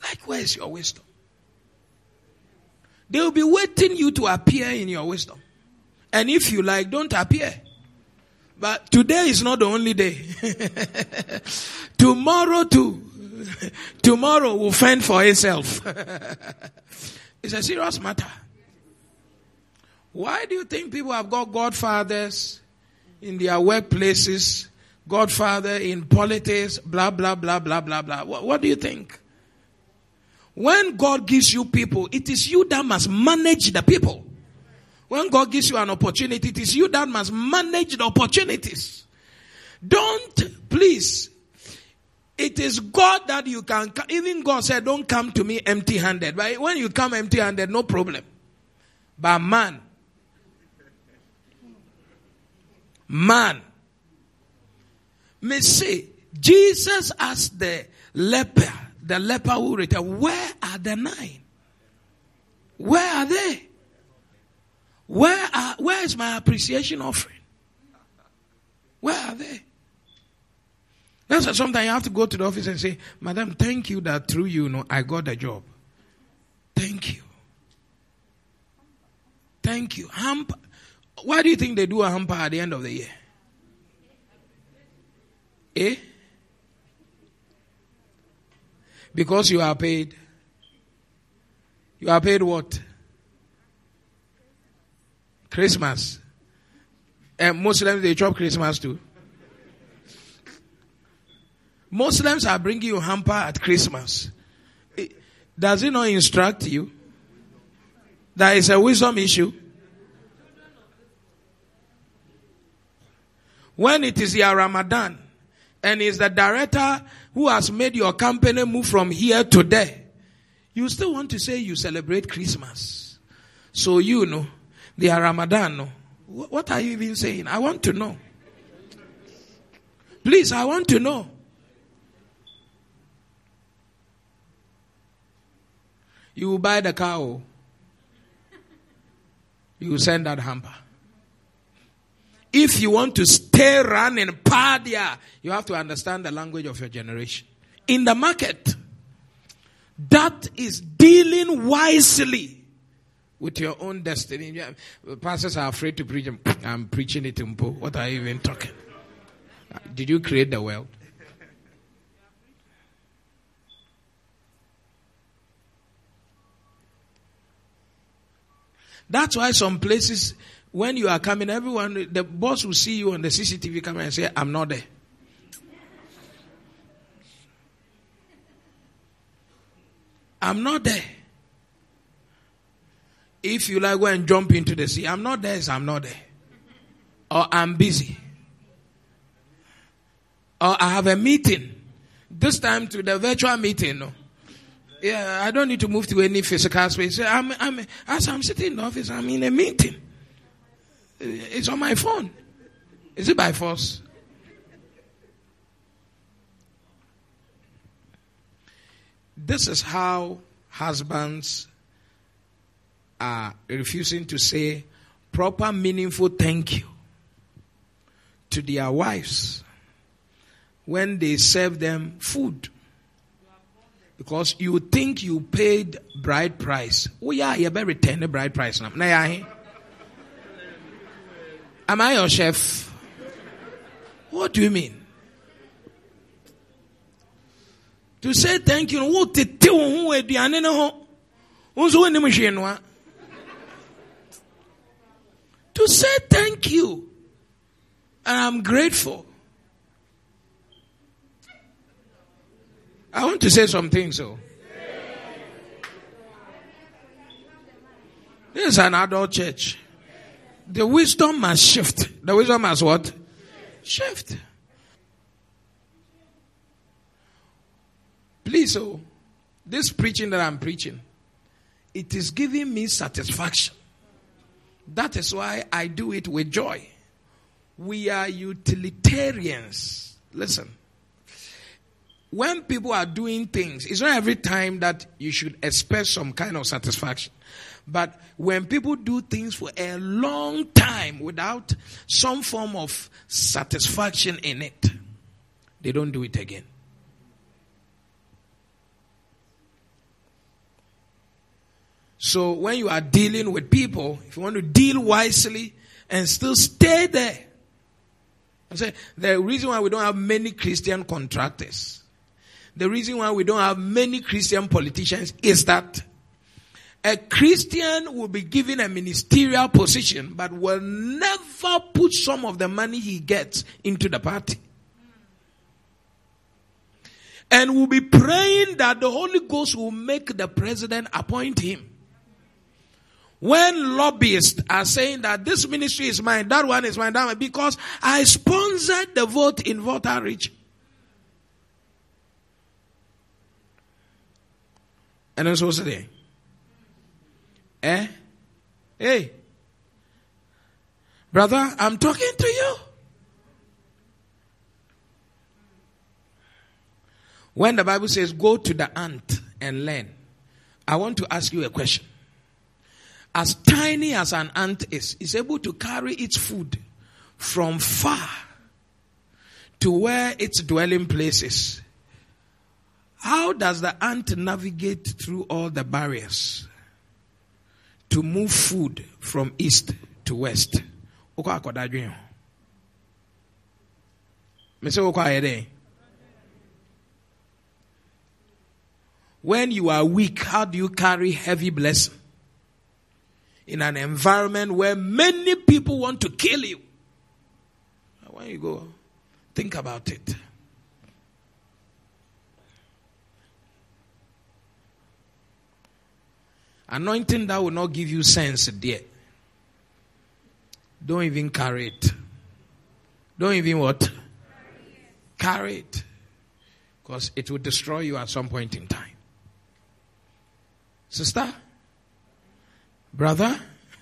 Like, where's your wisdom? They will be waiting you to appear in your wisdom. And if you like, don't appear. But today is not the only day. Tomorrow too. Tomorrow will fend for itself. it's a serious matter. Why do you think people have got godfathers in their workplaces, godfather in politics, blah, blah, blah, blah, blah, blah? What, what do you think? When God gives you people, it is you that must manage the people. When God gives you an opportunity, it is you that must manage the opportunities. Don't, please. It is God that you can, even God said, don't come to me empty handed. But when you come empty handed, no problem. But man, man, may say, Jesus asked the leper, the leper who returned, Where are the nine? Where are they? Where are, where is my appreciation offering? Where are they? That's why sometimes you have to go to the office and say, Madam, thank you that through you, you know, I got a job. Thank you. Thank you. Hamper. Why do you think they do a hamper at the end of the year? Eh? Because you are paid. You are paid what? Christmas. And Muslims, they chop Christmas too. Muslims are bringing you hamper at Christmas. Does it not instruct you? That is a wisdom issue. When it is your Ramadan, and is the director who has made your company move from here to there, you still want to say you celebrate Christmas. So you know, the Ramadan, no. What are you even saying? I want to know. Please, I want to know. You will buy the cow. Oh. You will send that hamper. If you want to stay running padia, you have to understand the language of your generation. In the market, that is dealing wisely with your own destiny. Pastors are afraid to preach. I'm preaching it in Po. What are you even talking? Did you create the world? That's why some places when you are coming, everyone, the boss will see you on the CCTV camera and say, I'm not there. I'm not there. If you like, go and jump into the sea. I'm not there, so I'm not there. Or I'm busy. Or I have a meeting. This time to the virtual meeting. No. Yeah, I don't need to move to any physical space. I'm, I'm, as I'm sitting in the office, I'm in a meeting. It's on my phone. Is it by force? This is how husbands are refusing to say proper, meaningful thank you to their wives when they serve them food. Because you think you paid bride price. Oh yeah, you better return the bride price now. Am I your chef? What do you mean? To say thank you, what to tell who aduane ne ho. Unso wonim hwe no a. To say thank you. And I'm grateful. I want to say something so. Oh. This is an adult church. The wisdom must shift. The wisdom must what? Shift. Please, oh, this preaching that I'm preaching, it is giving me satisfaction. That is why I do it with joy. We are utilitarians. Listen. When people are doing things, it's not every time that you should expect some kind of satisfaction. But when people do things for a long time without some form of satisfaction in it, they don't do it again. So when you are dealing with people, if you want to deal wisely and still stay there, I say the reason why we don't have many Christian contractors, the reason why we don't have many Christian politicians is that a Christian will be given a ministerial position, but will never put some of the money he gets into the party. And will be praying that the Holy Ghost will make the president appoint him. When lobbyists are saying that this ministry is mine, that one is mine, that one, because I sponsored the vote in voter reach. And then so say, eh? Hey, brother, I'm talking to you. When the Bible says go to the ant and learn, I want to ask you a question as tiny as an ant is, is able to carry its food from far to where its dwelling place is. How does the ant navigate through all the barriers to move food from east to west? When you are weak, how do you carry heavy blessing? in an environment where many people want to kill you. When you go, think about it. Anointing that will not give you sense, dear. Don't even carry it. Don't even what? Carry it. Because it will destroy you at some point in time. Sister? Brother,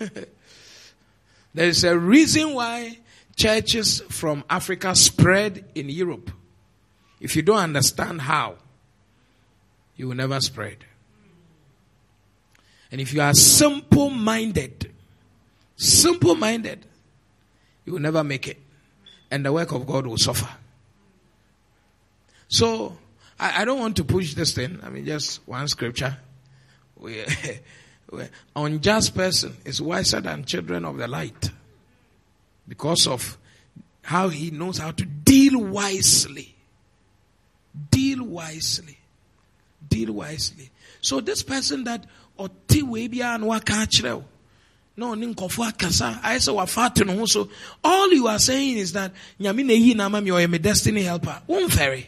there is a reason why churches from Africa spread in Europe. If you don't understand how, you will never spread. And if you are simple minded, simple minded, you will never make it. And the work of God will suffer. So, I, I don't want to push this thing. I mean, just one scripture. We, unjust person is wiser than children of the light because of how he knows how to deal wisely. Deal wisely. Deal wisely. So this person that ɔte wei biara na waka akyerɛ wo na ɔne nkɔfo akasa ayɛ sɛ wafa ato ne ho so all you are saying is that nyame na eyi na ama mi ɔyɛ me destiny helper womfɛre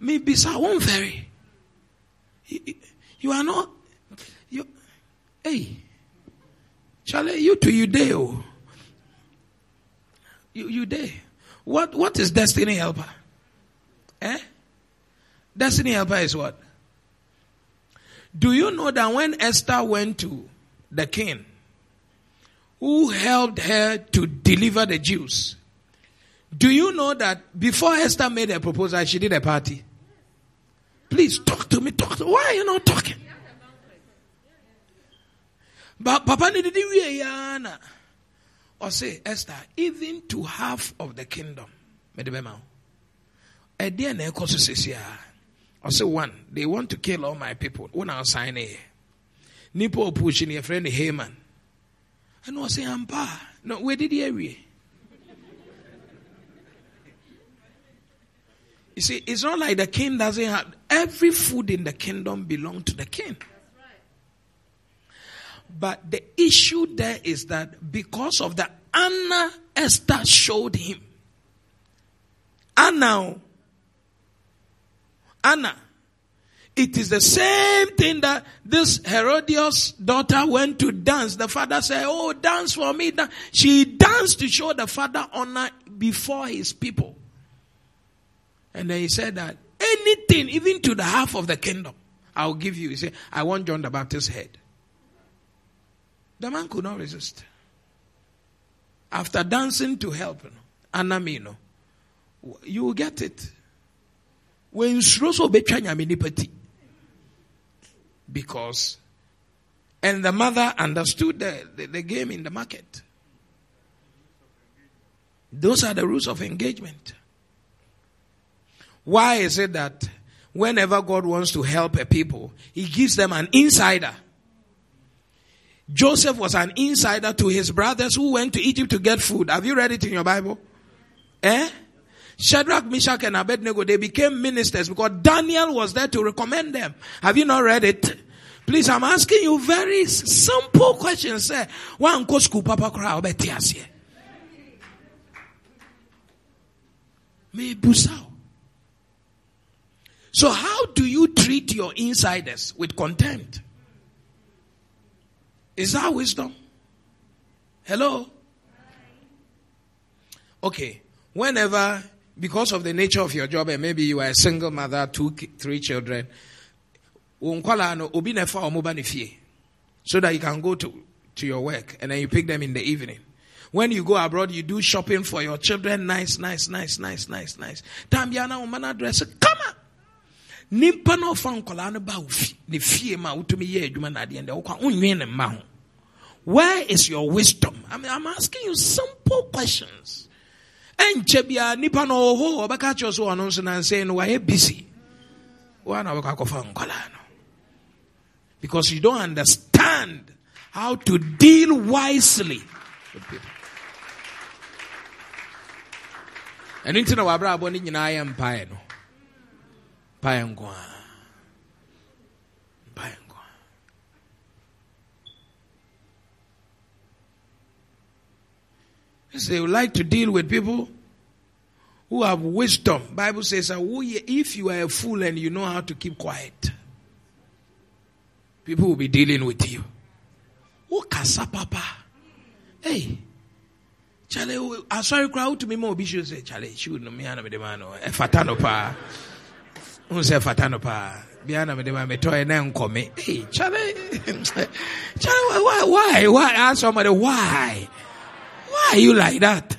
mebisa womfɛre you are not you, Hey, Charlie, you to you there. Oh. You you there. What what is destiny helper? Eh? Destiny helper is what? Do you know that when Esther went to the king, who helped her to deliver the Jews, do you know that before Esther made a proposal, she did a party? Please talk to me. Talk to Why are you not talking? But Papa did yana. Or say, Esther, even to half of the kingdom. Medebema. Edian ekosisia. Or say one, they want to kill all my people. When I was sign here. Nipo pushing your friend Haman. And was saying, Ampa. No, where did he area? You see, it's not like the king doesn't have every food in the kingdom belong to the king. But the issue there is that because of the honor Esther showed him, Anna, Anna, It is the same thing that this Herodias daughter went to dance. The father said, Oh, dance for me. She danced to show the father honor before his people. And then he said that anything, even to the half of the kingdom, I'll give you. He said, I want John the Baptist's head. The man could not resist. After dancing to help, Anamino, you will get it. When Sroso Bechanya Minipati. Because, and the mother understood the, the, the game in the market. Those are the rules of engagement. Why is it that whenever God wants to help a people, He gives them an insider? Joseph was an insider to his brothers who went to Egypt to get food. Have you read it in your Bible? Eh? Shadrach, Meshach, and Abednego, they became ministers because Daniel was there to recommend them. Have you not read it? Please, I'm asking you very simple questions. Say, one go school papa cry Me busao. So how do you treat your insiders with contempt? Is that wisdom? Hello? Okay. Whenever, because of the nature of your job, and maybe you are a single mother, two, three children, so that you can go to, to your work and then you pick them in the evening. When you go abroad, you do shopping for your children. Nice, nice, nice, nice, nice, nice. Tambiana umana dress. Come on nipa na ɔfa nkɔlaa no ba fie ma wotumi yɛ adwuma na ho where is your wisdom I mean, i'm asking you simple questions ɛnkyɛ biara nipa na ɔwɔ hɔ ɔbɛka kyerɛ so ɔno nso nansɛn no wayɛ busy. Woa na wobɛkɔ akɔfa nkɔlaa no. Because you don't understand how to deal wisely with people. Ɛno nti na wabrabɔ no. Nyinaa yɛ mpaeɛ no mpaeɛ They would like to deal with people who have wisdom. Bible says, if you are a fool and you know how to keep quiet, people will be dealing with you. Papa? Hey. Chale, asori crowd to me more be say, Chale, shoot no eh, me ana me demano. Fatano pa. Who say fatano pa? Biana me dema me toy na nkome. Hey, chale. chale, why, why, why? Ask somebody why. Why are you like that?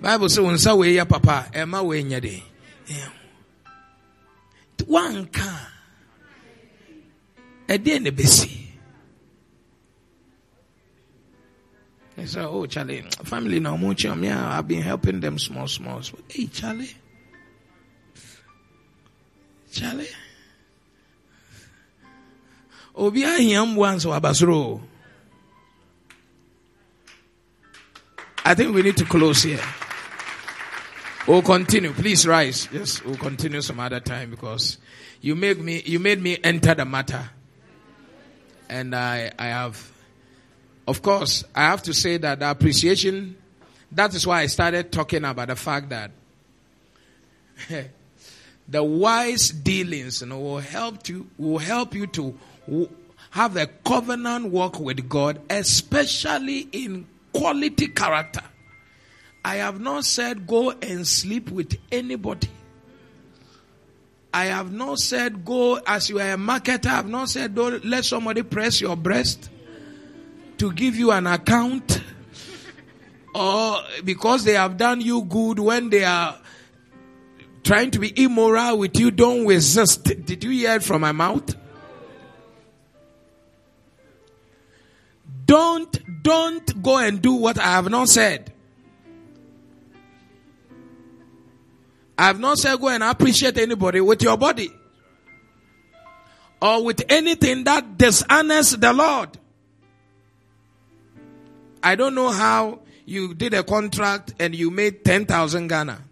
Bible says when sa we ya papa ema we nya de. Wanka. Ede ne besi. They say, oh, Charlie, family now, yeah, I've been helping them small, small. small. Hey, Charlie. Charlie. Obi ahia mboa nso. I think we need to close here. We'll continue. Please rise. Yes, we'll continue some other time because you made me you made me enter the matter. And I I have of course I have to say that the appreciation that is why I started talking about the fact that the wise dealings you know, will help you will help you to have a covenant walk with God, especially in quality character. I have not said go and sleep with anybody. I have not said go as you are a marketer. I have not said don't let somebody press your breast to give you an account or because they have done you good when they are trying to be immoral with you, don't resist. Did you hear it from my mouth? Don't, don't go and do what I have not said. I have not said go and appreciate anybody with your body or with anything that dishonors the Lord. I don't know how you did a contract and you made 10,000 Ghana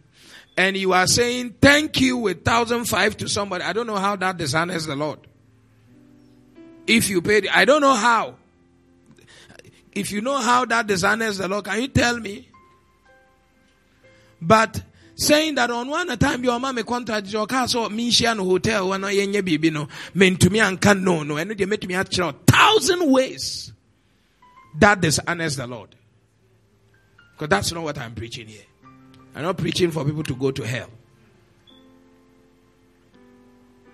and you are saying thank you with thousand five to somebody, I don't know how that dishonors the Lord. If you paid, I don't know how. If you know how that dishonors the Lord, can you tell me? But saying that on one time your mama contract your car so me share no hotel I yenye bibi no mean to me and can no no and they make me a thousand ways that dishonors the Lord. Because that's not what I'm preaching here. I'm not preaching for people to go to hell.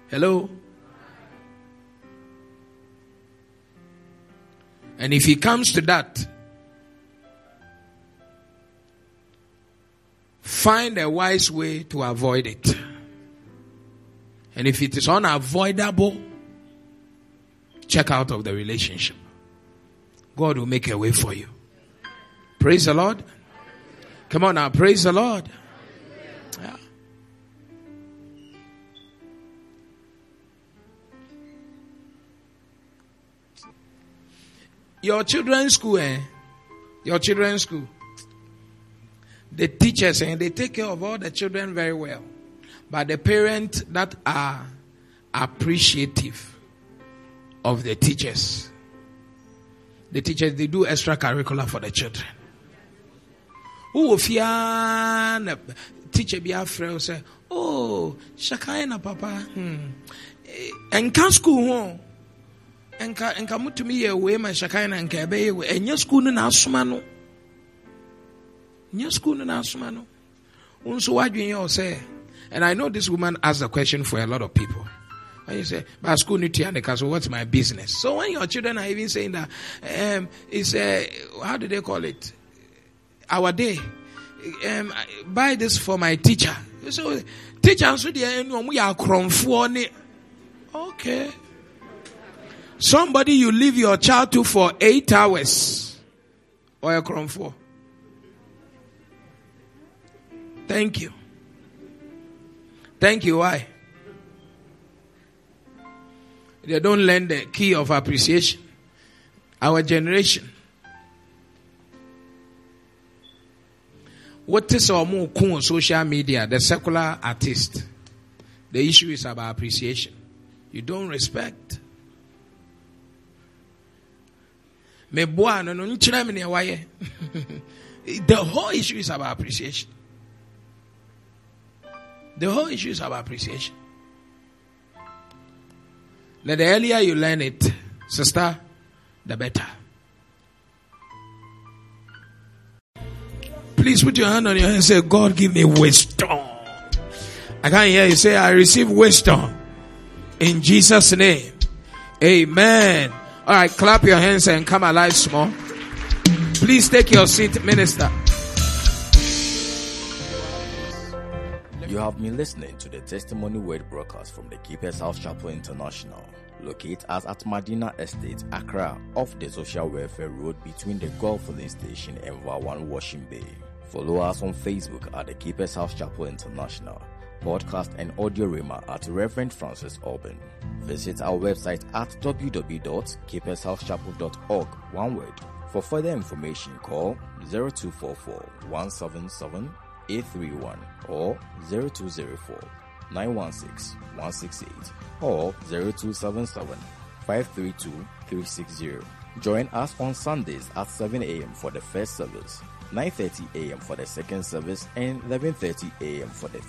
Hello? And if he comes to that, find a wise way to avoid it. And if it is unavoidable, check out of the relationship. God will make a way for you. Praise the Lord. Come on now, praise the Lord. Yeah. Your children's school, eh? Your children's school. The teachers, eh? They take care of all the children very well. But the parents that are appreciative of the teachers, the teachers, they do extracurricular for the children. Who na teacher be afraid say, oh, shakai na papa. Hmm. Enka school ho. Enka enka mutumi ye we ma shakai na enka ebe we. Enya school na asoma no. Enya school na asoma no. Unso wadwen ye say. And I know this woman asked the question for a lot of people. And you say, but school need to so what's my business? So when your children are even saying that, um, it's, uh, how do they call it? Our day. Um, buy this for my teacher. So, teacher, so we are Okay. Somebody you leave your child to for eight hours. Crom for. Thank you. Thank you. Why? They don't learn the key of appreciation. Our generation. What is our more on social media, the secular artist? The issue is about appreciation. You don't respect. The whole issue is about appreciation. The whole issue is about appreciation. Now, the earlier you learn it, sister, the better. Please put your hand on your head and say, God, give me wisdom. I can't hear you say, I receive wisdom. In Jesus' name. Amen. All right, clap your hands and come alive small. Please take your seat, minister. You have been listening to the Testimony Word broadcast from the Keepers House Chapel International, located at Medina Estate, Accra, off the Social Welfare Road between the Gulf Filling Station and Vawan Washing Bay. Follow us on Facebook at the Keepers House Chapel International, podcast and audio rima at Reverend Francis Auburn. Visit our website at www.keepershousechapel.org, one word. For further information, call 0244 177 831 or 0204 916 168 or 0277 532 360. Join us on Sundays at 7 a.m. for the first service, 9:30 a.m. for the second service, and 11:30 a.m. for the third.